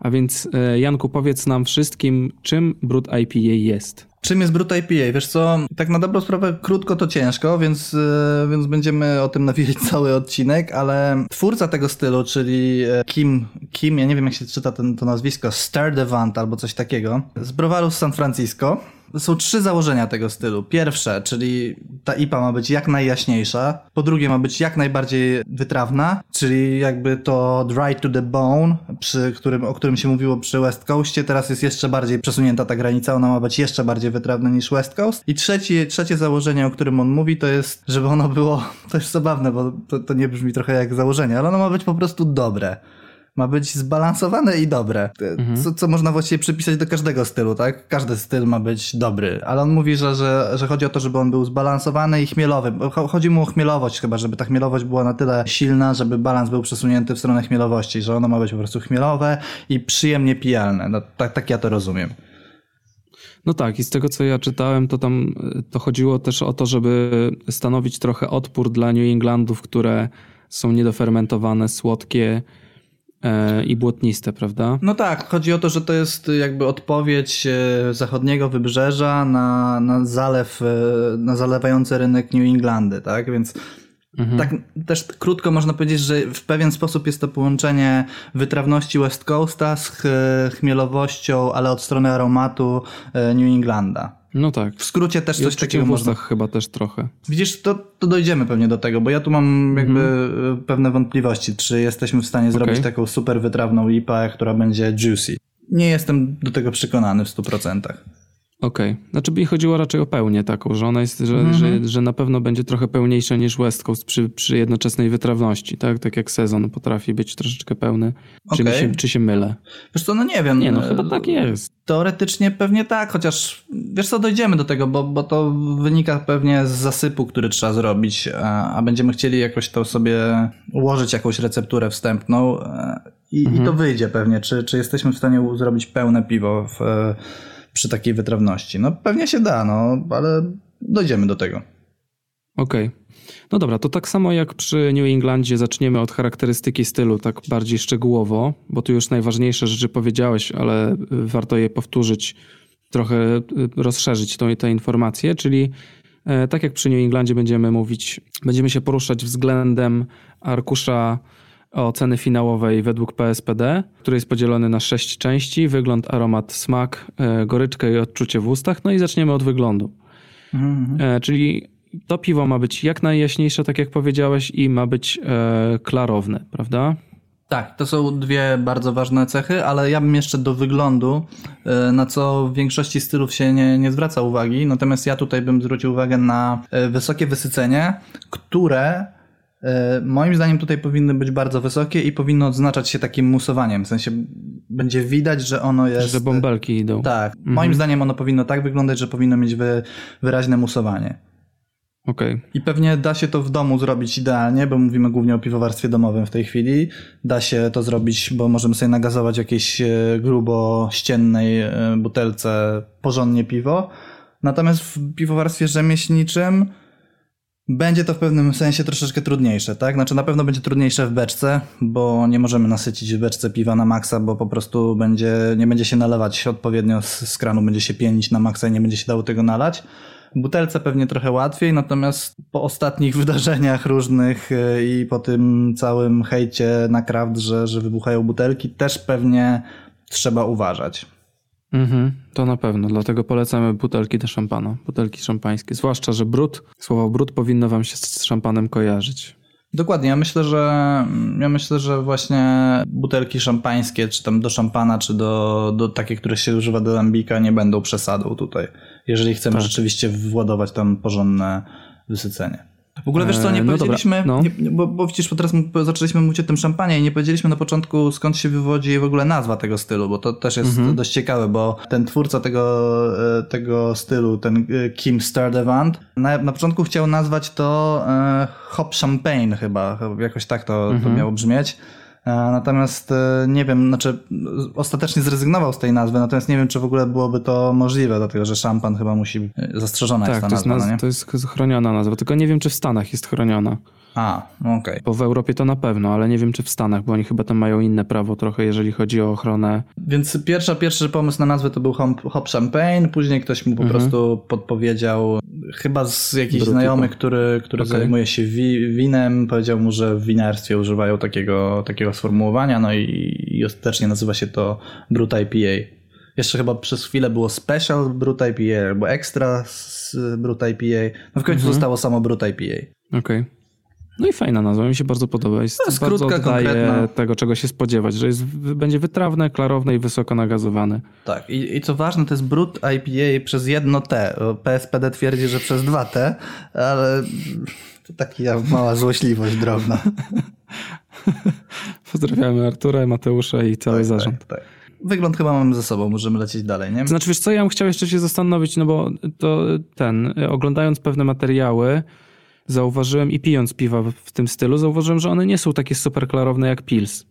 A więc e, Janku, powiedz nam wszystkim, czym Brut IPA jest. Czym jest Brut IPA? Wiesz co, tak na dobrą sprawę krótko to ciężko, więc, e, więc będziemy o tym nawijać cały odcinek, ale twórca tego stylu, czyli e, Kim, Kim ja nie wiem jak się czyta ten, to nazwisko, Sturdivant albo coś takiego, z browaru z San Francisco. Są trzy założenia tego stylu. Pierwsze, czyli ta IPA ma być jak najjaśniejsza. Po drugie, ma być jak najbardziej wytrawna, czyli jakby to dry to the bone, przy którym, o którym się mówiło przy West Coastie. Teraz jest jeszcze bardziej przesunięta ta granica, ona ma być jeszcze bardziej wytrawna niż West Coast. I trzecie, trzecie założenie, o którym on mówi, to jest, żeby ono było, to jest zabawne, bo to, to nie brzmi trochę jak założenie, ale ono ma być po prostu dobre ma być zbalansowane i dobre. Co, co można właściwie przypisać do każdego stylu, tak? Każdy styl ma być dobry, ale on mówi, że, że, że chodzi o to, żeby on był zbalansowany i chmielowy. Cho- Chodzi mu o chmielowość chyba, żeby ta chmielowość była na tyle silna, żeby balans był przesunięty w stronę chmielowości, że ono ma być po prostu chmielowe i przyjemnie pijalne. No, tak, tak ja to rozumiem. No tak, i z tego co ja czytałem, to tam y, to chodziło też o to, żeby stanowić trochę odpór dla New Englandów, które są niedofermentowane, słodkie i błotniste, prawda? No tak, chodzi o to, że to jest jakby odpowiedź e, zachodniego wybrzeża na, na zalew, e, na zalewający rynek New Englandy, tak? Więc tak też krótko można powiedzieć, że w pewien sposób jest to połączenie wytrawności West Coasta z ch- chmielowością, ale od strony aromatu e, New Englanda. No tak. W skrócie też I coś takiego w można... chyba też trochę. Widzisz, to, to dojdziemy pewnie do tego, bo ja tu mam jakby e, pewne wątpliwości, czy jesteśmy w stanie zrobić Okej. taką super wytrawną IPA, która będzie juicy. Nie jestem do tego przekonany w 100%. Okej. Znaczy mi chodziło raczej o pełnię taką, że ona jest, że, że, że na pewno będzie trochę pełniejsza niż West Coast przy, przy jednoczesnej wytrawności, tak? Tak jak sezon potrafi być troszeczkę pełny. Czy, mi Okej. się, czy się mylę? Wiesz co, no nie wiem. Nie no, E, chyba tak jest. Teoretycznie pewnie tak, chociaż wiesz co, dojdziemy do tego, bo, bo to wynika pewnie z zasypu, który trzeba zrobić, a, a będziemy chcieli jakoś to sobie ułożyć jakąś recepturę wstępną e, i, i to wyjdzie pewnie, czy, czy jesteśmy w stanie zrobić pełne piwo w, e, przy takiej wytrawności. No pewnie się da, no, ale dojdziemy do tego. Okej. No dobra, to tak samo jak przy New Englandzie zaczniemy od charakterystyki stylu tak bardziej szczegółowo, bo tu już najważniejsze rzeczy powiedziałeś, ale y, warto je powtórzyć, trochę y, rozszerzyć tą, te informacje, czyli e, tak jak przy New Englandzie będziemy mówić, będziemy się poruszać względem arkusza oceny finałowej według PSPD, który jest podzielony na sześć części: wygląd, aromat, smak, e, goryczkę i odczucie w ustach. No i zaczniemy od wyglądu. E, czyli to piwo ma być jak najjaśniejsze, tak jak powiedziałeś, i ma być e, klarowne, prawda? Tak, to są dwie bardzo ważne cechy, ale ja bym jeszcze do wyglądu, na co w większości stylów się nie, nie zwraca uwagi, natomiast ja tutaj bym zwrócił uwagę na wysokie wysycenie, które moim zdaniem tutaj powinny być bardzo wysokie i powinno odznaczać się takim musowaniem, w sensie będzie widać, że ono jest... Że bąbelki idą. Tak, moim zdaniem ono powinno tak wyglądać, że powinno mieć wy, wyraźne musowanie. Okej. I pewnie da się to w domu zrobić idealnie, bo mówimy głównie o piwowarstwie domowym w tej chwili. Da się to zrobić, bo możemy sobie nagazować jakiejś e, grubo ściennej e, butelce porządnie piwo. Natomiast w piwowarstwie rzemieślniczym będzie to w pewnym sensie troszeczkę trudniejsze, tak? Znaczy na pewno będzie trudniejsze w beczce, bo nie możemy nasycić w beczce piwa na maksa, bo po prostu będzie, nie będzie się nalewać odpowiednio z, z kranu, będzie się pienić na maksa i nie będzie się dało tego nalać. W butelce pewnie trochę łatwiej, natomiast po ostatnich wydarzeniach różnych e, i po tym całym hejcie na kraft, że, że wybuchają butelki, też pewnie trzeba uważać. Mhm, to na pewno, dlatego polecamy butelki do szampana, butelki szampańskie. Zwłaszcza, że brud, słowo brud powinno wam się z szampanem kojarzyć. Dokładnie, ja myślę, że ja myślę, że właśnie butelki szampańskie, czy tam do szampana, czy do, do takie, które się używa do lambika, nie będą przesadą tutaj. Jeżeli chcemy Tak. rzeczywiście władować tam porządne wysycenie. W ogóle wiesz co, nie Eee, no dobra, powiedzieliśmy, no. nie, bo, bo widzisz, bo teraz zaczęliśmy mówić o tym szampanie i nie powiedzieliśmy na początku skąd się wywodzi w ogóle nazwa tego stylu, bo to też jest Mhm. dość ciekawe, bo ten twórca tego, e, tego stylu, ten e, Kim Sturdivant, na, na początku chciał nazwać to e, Hop Champagne chyba, jakoś tak to, Mhm. to miało brzmieć. E, Natomiast e, nie wiem, znaczy ostatecznie zrezygnował z tej nazwy, natomiast nie wiem, czy w ogóle byłoby to możliwe, dlatego że szampan chyba musi, e, zastrzeżona jest Tak, ta to jest, nazwa, naz- no nie? to jest chroniona nazwa, tylko nie wiem, czy w Stanach jest chroniona. A, no okej. Bo w Europie to na pewno, ale nie wiem, czy w Stanach, bo oni chyba tam mają inne prawo trochę, jeżeli chodzi o ochronę. Więc pierwsza, pierwszy pomysł na nazwę to był Hop, Champagne, później ktoś mu po prostu podpowiedział, chyba z jakiś Bruty, znajomy, po- który, który Okej. zajmuje się wi winem, powiedział mu, że w winerstwie używają takiego, takiego sformułowania, no i, i ostatecznie nazywa się to Brut IPA. Jeszcze chyba przez chwilę było Special Brut IPA albo Extra Brut IPA, no w końcu zostało samo Brut IPA. Okej. No i fajna nazwa, mi się bardzo podoba. Jest, jest bardzo krótka, konkretna. tego, czego się spodziewać, że jest, będzie wytrawne, klarowne i wysoko nagazowane. Tak, i, i co ważne, to jest Brut IPA przez jedno T. PSPD twierdzi, że przez dwa T, ale to taka mała złośliwość drobna. Pozdrawiamy Artura, Mateusza i cały zarząd. Tak, tak. Wygląd chyba mamy ze sobą, możemy lecieć dalej, nie? Znaczy, wiesz co, ja bym chciał jeszcze się zastanowić, no bo to ten, oglądając pewne materiały, zauważyłem i pijąc piwa w- tym stylu, zauważyłem, że one nie są takie super klarowne jak Pils.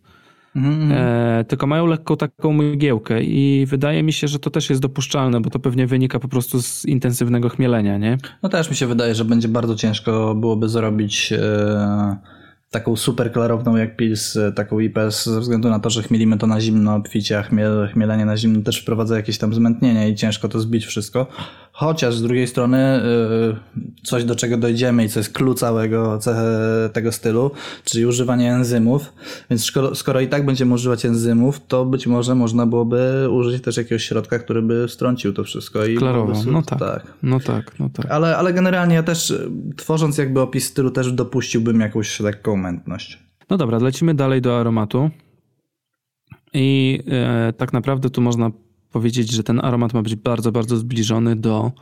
Mhm, E, tylko mają lekką taką mgiełkę i wydaje mi się, że to też jest dopuszczalne, bo to pewnie wynika po prostu z intensywnego chmielenia, nie? No też mi się wydaje, że będzie bardzo ciężko byłoby zrobić e, taką super klarowną jak Pils, e, taką IPS, ze względu na to, że chmielimy to na zimno obficie, a chmiel, chmielenie na zimno też wprowadza jakieś tam zmętnienie i ciężko to zbić wszystko. Chociaż z drugiej strony e, coś, do czego dojdziemy i co jest clue całego tego stylu, czyli używanie enzymów. Więc skoro, skoro i tak będziemy używać enzymów, to być może można byłoby użyć też jakiegoś środka, który by strącił to wszystko. I Klarowo, byłoby- no tak. tak. No tak, no tak. Ale, ale generalnie ja też, y, tworząc jakby opis stylu, też dopuściłbym jakąś lekką mętność. No dobra, lecimy dalej do aromatu. I e, tak naprawdę tu można powiedzieć, że ten aromat ma być bardzo, bardzo zbliżony do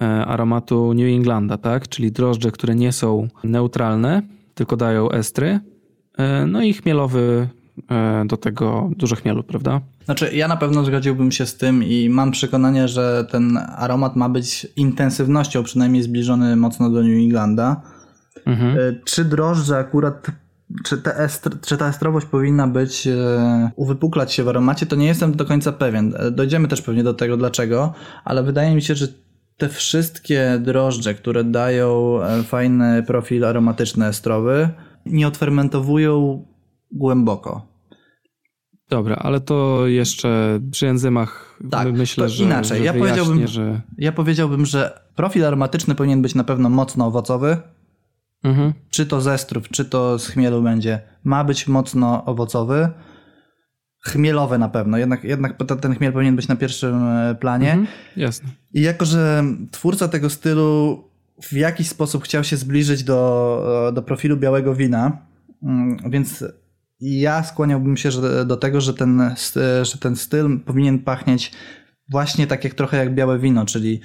e, aromatu New Englanda, tak? Czyli drożdże, które nie są neutralne, tylko dają estry. E, no i chmielowy e, do tego dużo chmielu, prawda? Znaczy, ja na pewno zgodziłbym się z tym i mam przekonanie, że ten aromat ma być intensywnością przynajmniej zbliżony mocno do New Englanda. Mhm. Czy drożdże akurat, czy, te estr, czy ta estrowość powinna być, e, uwypuklać się w aromacie, to nie jestem do końca pewien. E, Dojdziemy też pewnie do tego dlaczego, ale wydaje mi się, że te wszystkie drożdże, które dają e, fajny profil aromatyczny estrowy, nie odfermentowują głęboko. Dobra, ale to jeszcze przy enzymach Tak, myślę, to że, inaczej. że Ja wyjaśnię, powiedziałbym- że... Ja powiedziałbym, że profil aromatyczny powinien być na pewno mocno owocowy, Mhm. czy to z estrów, czy to z chmielu będzie, ma być mocno owocowy. Chmielowy na pewno, jednak, jednak ten chmiel powinien być na pierwszym e, planie. Mhm. Jasne. I jako, że twórca tego stylu w jakiś sposób chciał się zbliżyć do, do profilu białego wina, mm, więc ja skłaniałbym się do tego, że ten, że ten styl powinien pachnieć właśnie tak jak trochę jak białe wino, czyli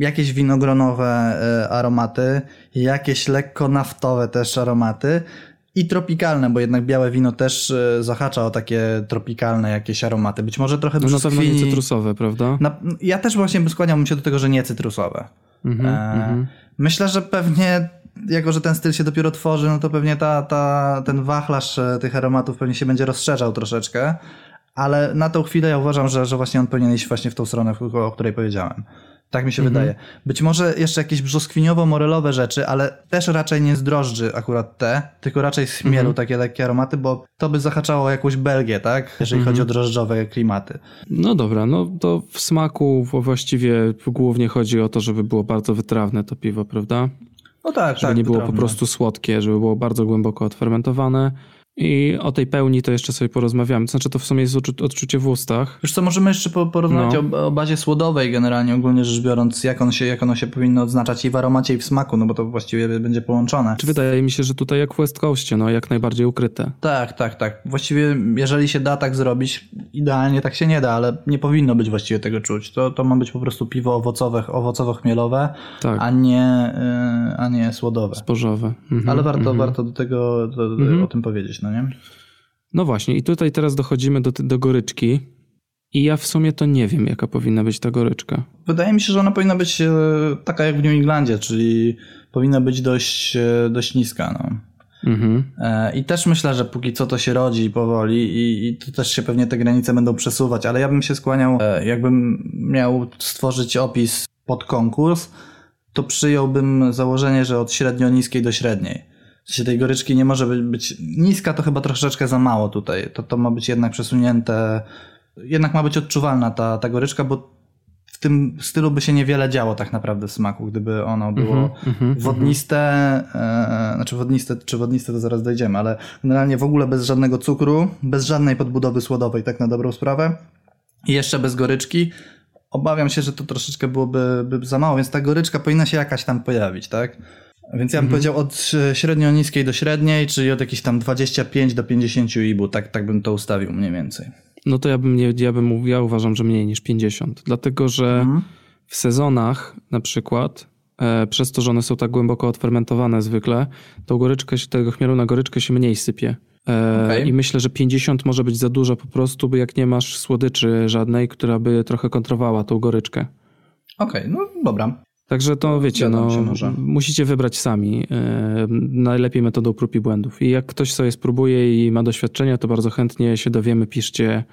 jakieś winogronowe e, aromaty, jakieś lekko naftowe też aromaty i tropikalne, bo jednak białe wino też e, zahacza o takie tropikalne jakieś aromaty. Być może trochę No na pewno nie cytrusowe, prawda? Na, ja też właśnie skłaniałbym się do tego, że nie cytrusowe. Mhm, E, mhm. Myślę, że pewnie, jako że ten styl się dopiero tworzy, no to pewnie ta, ta, ten wachlarz e, tych aromatów pewnie się będzie rozszerzał troszeczkę, ale na tą chwilę ja uważam, że, że właśnie on powinien iść właśnie w tą stronę, o której powiedziałem. Tak mi się Mhm. wydaje. Być może jeszcze jakieś brzoskwiniowo-morelowe rzeczy, ale też raczej nie z drożdży akurat te, tylko raczej z chmielu Mhm. takie lekkie aromaty, bo to by zahaczało o jakąś Belgię, tak? Jeżeli Mhm. chodzi o drożdżowe klimaty. No dobra, no to w smaku właściwie głównie chodzi o to, żeby było bardzo wytrawne to piwo, prawda? No tak, Żeby tak. nie było po prostu słodkie, żeby było bardzo głęboko odfermentowane. I o tej pełni to jeszcze sobie porozmawiamy. To znaczy to w sumie jest odczu- odczucie w ustach. Wiesz co, możemy jeszcze po- porozmawiać No. o, o bazie słodowej generalnie, ogólnie rzecz biorąc, jak, on się, jak ono się powinno odznaczać i w aromacie i w smaku, no bo to właściwie będzie połączone. Czy wydaje mi się, że tutaj jak w West Coastie, no jak najbardziej ukryte. Tak, tak, tak. Właściwie jeżeli się da tak zrobić, idealnie tak się nie da, ale nie powinno być właściwie tego czuć. To, to ma być po prostu piwo owocowe, owocowo-chmielowe, Tak, a, nie, y, a nie słodowe. zbożowe. Mhm, Ale warto, mhm. warto do tego do, Mhm. o tym powiedzieć, no nie? No właśnie, i tutaj teraz dochodzimy do, do goryczki. I ja w sumie to nie wiem, jaka powinna być ta goryczka. Wydaje mi się, że ona powinna być e, taka jak w New Englandzie, czyli powinna być dość, e, dość niska. No. Mhm. E, I też myślę, że póki co to się rodzi powoli i, i to też się pewnie te granice będą przesuwać, ale ja bym się skłaniał, jakbym miał stworzyć opis pod konkurs, to przyjąłbym założenie, że od średnio niskiej do średniej. Sensie tej goryczki nie może być, być niska, to chyba troszeczkę za mało tutaj. To, to ma być jednak przesunięte, jednak ma być odczuwalna ta, ta goryczka, bo w tym stylu by się niewiele działo tak naprawdę w smaku, gdyby ono było Mhm, mhm, wodniste, e, znaczy wodniste, czy wodniste to zaraz dojdziemy, ale generalnie w ogóle bez żadnego cukru, bez żadnej podbudowy słodowej, tak na dobrą sprawę i jeszcze bez goryczki. Obawiam się, że to troszeczkę byłoby by za mało, więc ta goryczka powinna się jakaś tam pojawić, tak? Więc ja bym powiedział od średnio niskiej do średniej, czyli od jakichś tam 25 do 50 ibu, tak, tak bym to ustawił mniej więcej. No to ja bym, nie, ja bym mówił, ja uważam, że mniej niż 50. Dlatego, że Mhm. w sezonach na przykład, e, przez to, że one są tak głęboko odfermentowane zwykle, to goryczkę, się- tego chmielu na goryczkę się mniej sypie. E, Okej. I myślę, że 50 może być za dużo po prostu, bo jak nie masz słodyczy żadnej, która by trochę kontrowała tą goryczkę. Okej, no dobra. Także to wiecie, no, może. musicie wybrać sami. E, najlepiej metodą prób i błędów. I jak ktoś sobie spróbuje i ma doświadczenia, to bardzo chętnie się dowiemy. Piszcie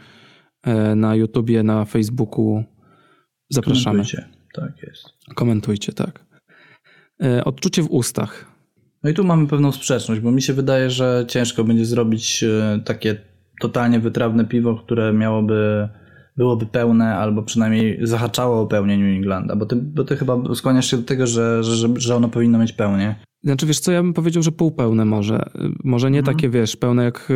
e, na YouTubie, na Facebooku. Zapraszamy. Komentujcie. Tak jest. Komentujcie, tak. E, odczucie w ustach. No i tu mamy pewną sprzeczność, bo mi się wydaje, że ciężko będzie zrobić takie totalnie wytrawne piwo, które miałoby, byłoby pełne, albo przynajmniej zahaczało o pełnię New Englanda, bo ty, bo ty chyba skłaniasz się do tego, że, że, że ono powinno mieć pełnię. Znaczy, wiesz co, ja bym powiedział, że półpełne może. Może nie takie, wiesz, pełne jak,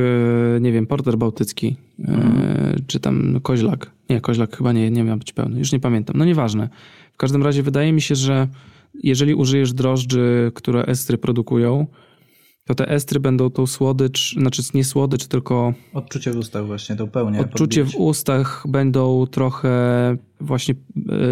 e, nie wiem, porter bałtycki, e, czy tam no, koźlak. Nie, koźlak chyba nie, nie miał być pełny, już nie pamiętam. No nieważne. W każdym razie wydaje mi się, że jeżeli użyjesz drożdży, które estry produkują, to te estry będą tą słodycz, znaczy nie słodycz, tylko Odczucie w ustach właśnie, to pełnię. odczucie w podbić. ustach będą trochę właśnie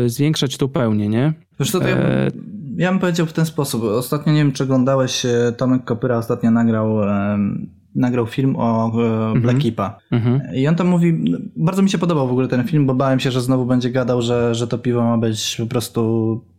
e, zwiększać tą pełnię, nie? Wiesz co, to ja, E, ja bym powiedział w ten sposób. Ostatnio, nie wiem czy oglądałeś, e, Tomek Kopyra ostatnio nagrał, em, nagrał film o e, Black Keepa. mhm. I on tam mówi, no, bardzo mi się podobał w ogóle ten film, bo bałem się, że znowu będzie gadał, że, że to piwo ma być po prostu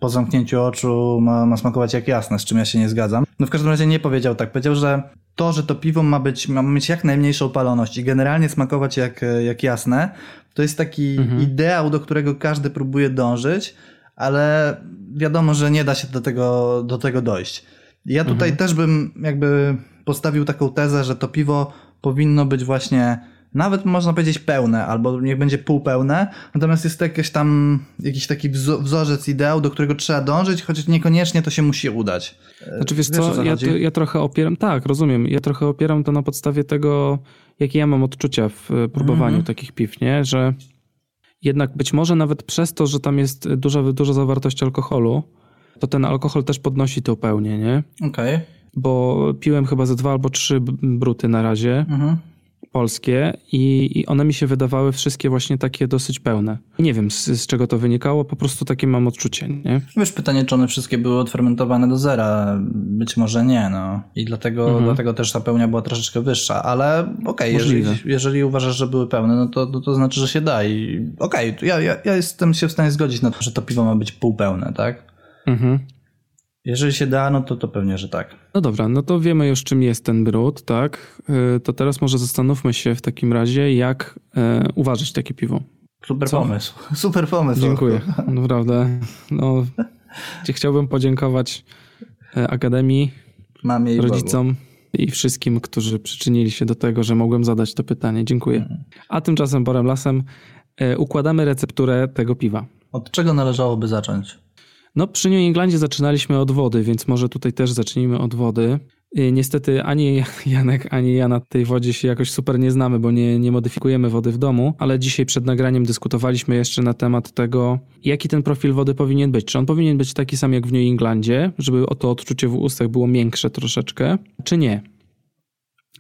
po zamknięciu oczu, ma, ma smakować jak jasne, z czym ja się nie zgadzam. No w każdym razie nie powiedział tak. Powiedział, że to, że to piwo ma być, ma mieć jak najmniejszą paloność i generalnie smakować jak, jak jasne, to jest taki ideał, do którego każdy próbuje dążyć, ale wiadomo, że nie da się do tego, do tego dojść. Ja tutaj też bym jakby postawił taką tezę, że to piwo powinno być właśnie nawet można powiedzieć pełne, albo niech będzie półpełne, natomiast jest to jakiś tam, jakiś taki wzo- wzorzec, ideał, do którego trzeba dążyć, chociaż niekoniecznie to się musi udać. Znaczy wiesz Wiesz, o co, co ja, to, ja trochę opieram, tak, rozumiem, ja trochę opieram to na podstawie tego, jakie ja mam odczucia w e, próbowaniu Mhm. takich piw, nie? Że jednak być może nawet przez to, że tam jest duża, duża zawartość alkoholu, to ten alkohol też podnosi to pełnię, nie? Okej. Bo piłem chyba ze dwa albo trzy bruty na razie, Mhm. polskie i, i one mi się wydawały wszystkie właśnie takie dosyć pełne. Nie wiem z, z czego to wynikało, po prostu takie mam odczucie, nie? Wiesz, pytanie, czy one wszystkie były odfermentowane do zera? Być może nie, no. I dlatego, Mhm. dlatego też ta pełnia była troszeczkę wyższa, ale okej, jeżeli, Możliwe. jeżeli uważasz, że były pełne, no to, to, to znaczy, że się da i okej, to ja, ja, ja jestem się w stanie zgodzić na to, że to piwo ma być półpełne, tak? Mhm. Jeżeli się da, no to, to pewnie, że tak. No dobra, no to wiemy już czym jest ten brud, tak? Y, To teraz może zastanówmy się w takim razie, jak e, uważać takie piwo. Super Co? pomysł. Super pomysł. Dziękuję, naprawdę. No, chciałbym podziękować e, Akademii, Mamie Bogu. rodzicom i wszystkim, którzy przyczynili się do tego, że mogłem zadać to pytanie. Dziękuję. A tymczasem Borem Lasem e, układamy recepturę tego piwa. Od czego należałoby zacząć? No, przy New Englandzie zaczynaliśmy od wody, więc może tutaj też zacznijmy od wody. Niestety ani Janek, ani ja na tej wodzie się jakoś super nie znamy, bo nie, nie modyfikujemy wody w domu, ale dzisiaj przed nagraniem dyskutowaliśmy jeszcze na temat tego, jaki ten profil wody powinien być. Czy on powinien być taki sam jak w New Englandzie, żeby o to odczucie w ustach było miększe troszeczkę, czy nie?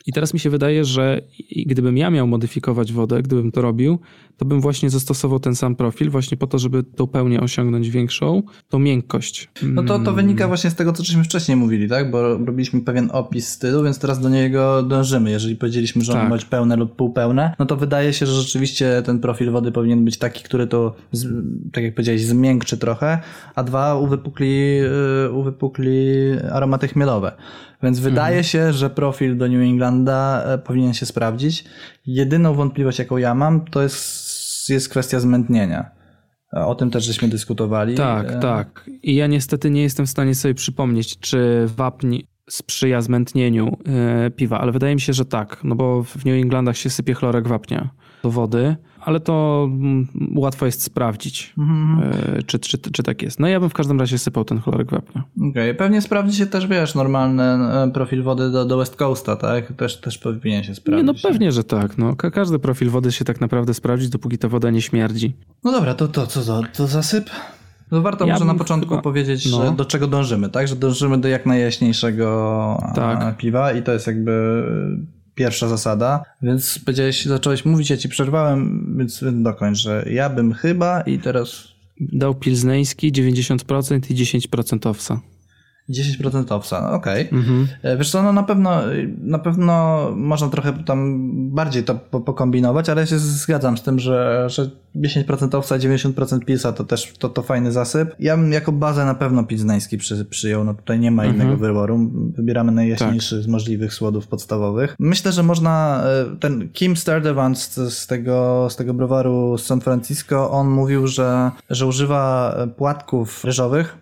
I teraz mi się wydaje, że gdybym ja miał modyfikować wodę, gdybym to robił, to bym właśnie zastosował ten sam profil, właśnie po to, żeby tą pełnię osiągnąć większą, tą miękkość. No to, to wynika właśnie z tego, co żeśmy wcześniej mówili, tak? Bo robiliśmy pewien opis stylu, więc teraz do niego dążymy. Jeżeli powiedzieliśmy, że on Tak. ma być pełne lub półpełne, no to wydaje się, że rzeczywiście ten profil wody powinien być taki, który to, tak jak powiedziałeś, zmiękczy trochę, a dwa uwypukli, yy, uwypukli aromaty chmielowe. Więc wydaje się, że profil do New Englanda e, powinien się sprawdzić. Jedyną wątpliwość, jaką ja mam, to jest, jest kwestia zmętnienia. E, O tym też żeśmy dyskutowali. Tak, E, tak. I ja niestety nie jestem w stanie sobie przypomnieć, czy wapń sprzyja zmętnieniu piwa, ale wydaje mi się, że tak, no bo w New Englandach się sypie chlorek wapnia do wody, ale to mm, łatwo jest sprawdzić, e, czy, czy, czy tak jest. No ja bym w każdym razie sypał ten chlorek wapnia. Okej, pewnie sprawdzi się też, wiesz, normalny e, profil wody do, do West Coasta, tak? Też, też powinien się Nie, sprawdzić. no pewnie, że tak. No, Ka- każdy profil wody się tak naprawdę sprawdzi, dopóki ta woda nie śmierdzi. No dobra, to, to co, to, to zasyp? No warto Ja może na początku chyba- powiedzieć, no. że do czego dążymy, tak? Że dążymy do jak najjaśniejszego Tak. piwa i to jest jakby pierwsza zasada. Więc powiedziałeś, zacząłeś mówić, ja ci przerwałem, więc dokończ, że ja bym chyba i teraz Dał pilzneński 90% i 10% owsa. 10% owsa, no okej. Mhm. E, Wiesz co, no na pewno, na pewno można trochę tam bardziej to po- pokombinować, ale ja się zgadzam z tym, że, że 10% owsa, 90% pilsa to też to, to fajny zasyp. Ja bym jako bazę na pewno pilznański przy, przyjął, no tutaj nie ma innego wyboru. Wybieramy najjaśniejszy z możliwych słodów podstawowych. Myślę, że można, e, ten Kim Sturdivant z, z, tego, z tego browaru z San Francisco, on mówił, że, że używa płatków ryżowych,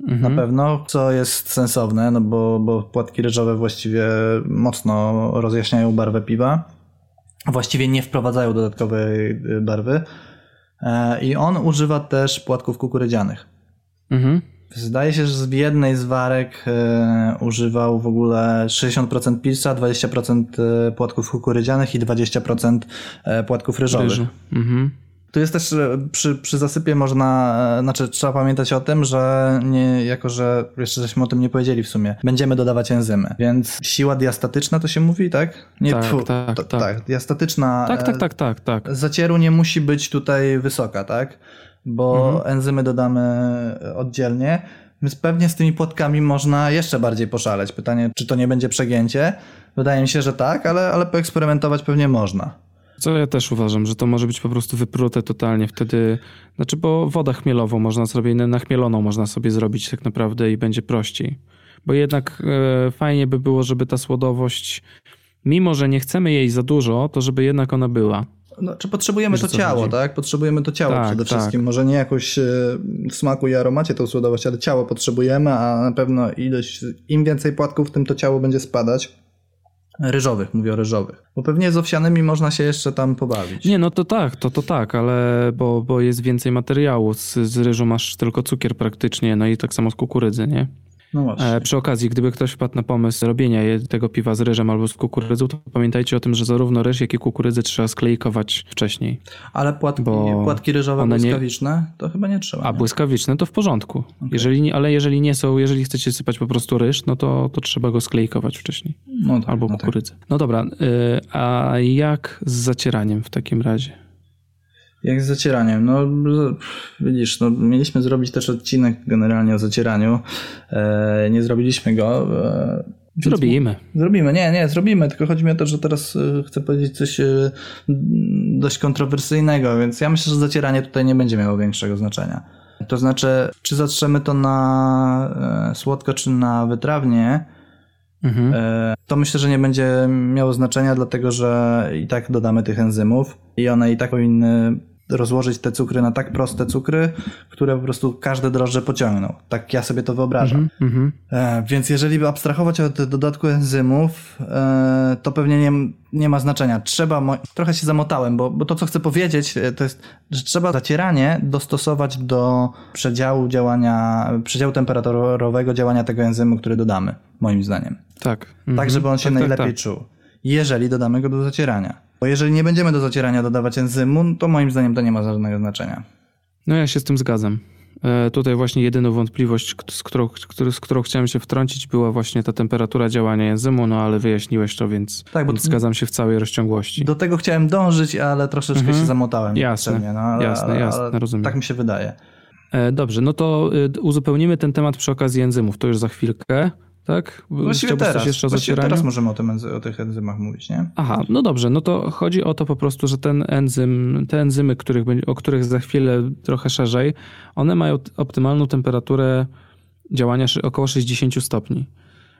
na pewno, co jest sensowne, no bo, bo płatki ryżowe właściwie mocno rozjaśniają barwę piwa. Właściwie nie wprowadzają dodatkowej y, barwy. E, I on używa też płatków kukurydzianych. Mhm. Zdaje się, że w jednej z warek e, używał w ogóle 60% pilsa, 20% e, płatków kukurydzianych i 20% e, płatków ryżowych. Ryżu. Mhm. Tu jest też e, przy, przy zasypie można, e, znaczy trzeba pamiętać o tym, że nie, jako że jeszcze żeśmy o tym nie powiedzieli w sumie, będziemy dodawać enzymy, więc siła diastatyczna to się mówi, tak? Nie, Tak, tfu, tak, to, tak. tak. Diastatyczna Tak, tak, e, tak, tak, tak. zacieru nie musi być tutaj wysoka, tak? Bo Mhm. enzymy dodamy oddzielnie, więc pewnie z tymi płatkami można jeszcze bardziej poszaleć. Pytanie, czy to nie będzie przegięcie? Wydaje mi się, że tak, ale, ale poeksperymentować pewnie można. Co ja też uważam, że to może być po prostu wyprute totalnie wtedy. Znaczy, bo wodę chmielową można sobie, nachmieloną można sobie zrobić tak naprawdę i będzie prościej. Bo jednak e, fajnie by było, żeby ta słodowość, mimo że nie chcemy jej za dużo, to żeby jednak ona była. No, czy potrzebujemy Wiesz, to ciało, chodzi? tak? Potrzebujemy to ciało Tak, przede tak. wszystkim. Może nie jakoś e, w smaku i aromacie tą słodowość, ale ciało potrzebujemy, a na pewno ilość, im więcej płatków, tym to ciało będzie spadać. Ryżowych, mówię o ryżowych. Bo pewnie z owsianymi można się jeszcze tam pobawić. Nie, no to tak, to, to tak, ale bo, bo jest więcej materiału. Z, z ryżu masz tylko cukier praktycznie, no i tak samo z kukurydzy, nie? No. E, przy okazji, gdyby ktoś wpadł na pomysł robienia tego piwa z ryżem albo z kukurydzą, to pamiętajcie o tym, że zarówno ryż, jak i kukurydzę trzeba sklejkować wcześniej. Ale płatki, bo płatki ryżowe one nie- błyskawiczne to chyba nie trzeba. A nie? błyskawiczne to w porządku. Jeżeli nie, ale jeżeli nie są, jeżeli chcecie sypać po prostu ryż, no to, to trzeba go sklejkować wcześniej. no tak, Albo no tak. kukurydzę. No dobra, y, a jak z zacieraniem w takim razie? Jak z zacieraniem? No widzisz, no, mieliśmy zrobić też odcinek generalnie o zacieraniu. E, nie zrobiliśmy go. E, Zrobimy. Zrobimy, nie, nie, zrobimy, tylko chodzi mi o to, że teraz e, chcę powiedzieć coś e, dość kontrowersyjnego, więc ja myślę, że zacieranie tutaj nie będzie miało większego znaczenia. To znaczy, czy zatrzemy to na e, słodko, czy na wytrawnie, Mhm. To myślę, że nie będzie miało znaczenia, dlatego że i tak dodamy tych enzymów i one i tak powinny rozłożyć te cukry na tak proste cukry, które po prostu każde drożdże pociągną. Tak ja sobie to wyobrażam. Mhm. E, więc jeżeli by abstrahować od dodatku enzymów, e, to pewnie nie, nie ma znaczenia. Trzeba, trochę się zamotałem, bo, bo to co chcę powiedzieć, e, to jest, że trzeba zacieranie dostosować do przedziału działania, przedziału temperaturowego działania tego enzymu, który dodamy, moim zdaniem. Tak. Mhm. Tak, żeby on się Tak, tak, najlepiej tak. czuł. Jeżeli dodamy go do zacierania. Bo jeżeli nie będziemy do zacierania dodawać enzymu, to moim zdaniem to nie ma żadnego znaczenia. No ja się z tym zgadzam. E, Tutaj właśnie jedyną wątpliwość, z którą, z którą chciałem się wtrącić, była właśnie ta temperatura działania enzymu, no ale wyjaśniłeś to, więc, Tak, bo zgadzam się w całej rozciągłości. Do tego chciałem dążyć, ale troszeczkę się zamotałem. Mhm. Jasne, no, ale, jasne, ale, jasne, ale rozumiem. Tak mi się wydaje. E, Dobrze, no to y, uzupełnimy ten temat przy okazji enzymów, to już za chwilkę, tak? Właściwie Chciałbyś teraz, coś jeszcze o zacieraniu? teraz możemy o, tym, o tych enzymach mówić, nie? Aha, no dobrze, no to chodzi o to po prostu, że ten enzym, te enzymy, których, o których za chwilę trochę szerzej, one mają optymalną temperaturę działania około 60 stopni.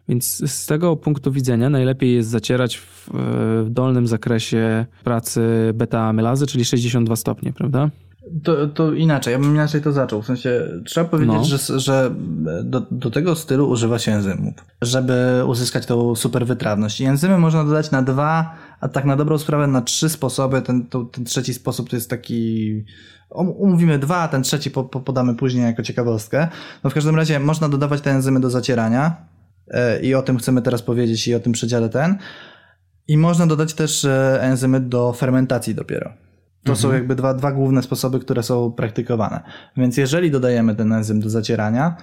Więc z tego punktu widzenia najlepiej jest zacierać w, w dolnym zakresie pracy beta-amylazy, czyli 62 stopnie, prawda? To, to inaczej, ja bym inaczej to zaczął. W sensie trzeba powiedzieć, No. że, że do, do tego stylu używa się enzymów, żeby uzyskać tą super wytrawność. I enzymy można dodać na dwa, a tak na dobrą sprawę na trzy sposoby. Ten, to, ten trzeci sposób to jest taki. Umówimy dwa, a ten trzeci po, po, podamy później jako ciekawostkę. No w każdym razie można dodawać te enzymy do zacierania e, i o tym chcemy teraz powiedzieć i o tym przedziale ten. I można dodać też e, enzymy do fermentacji dopiero. To są jakby dwa, dwa główne sposoby, które są praktykowane. Więc jeżeli dodajemy ten enzym do zacierania,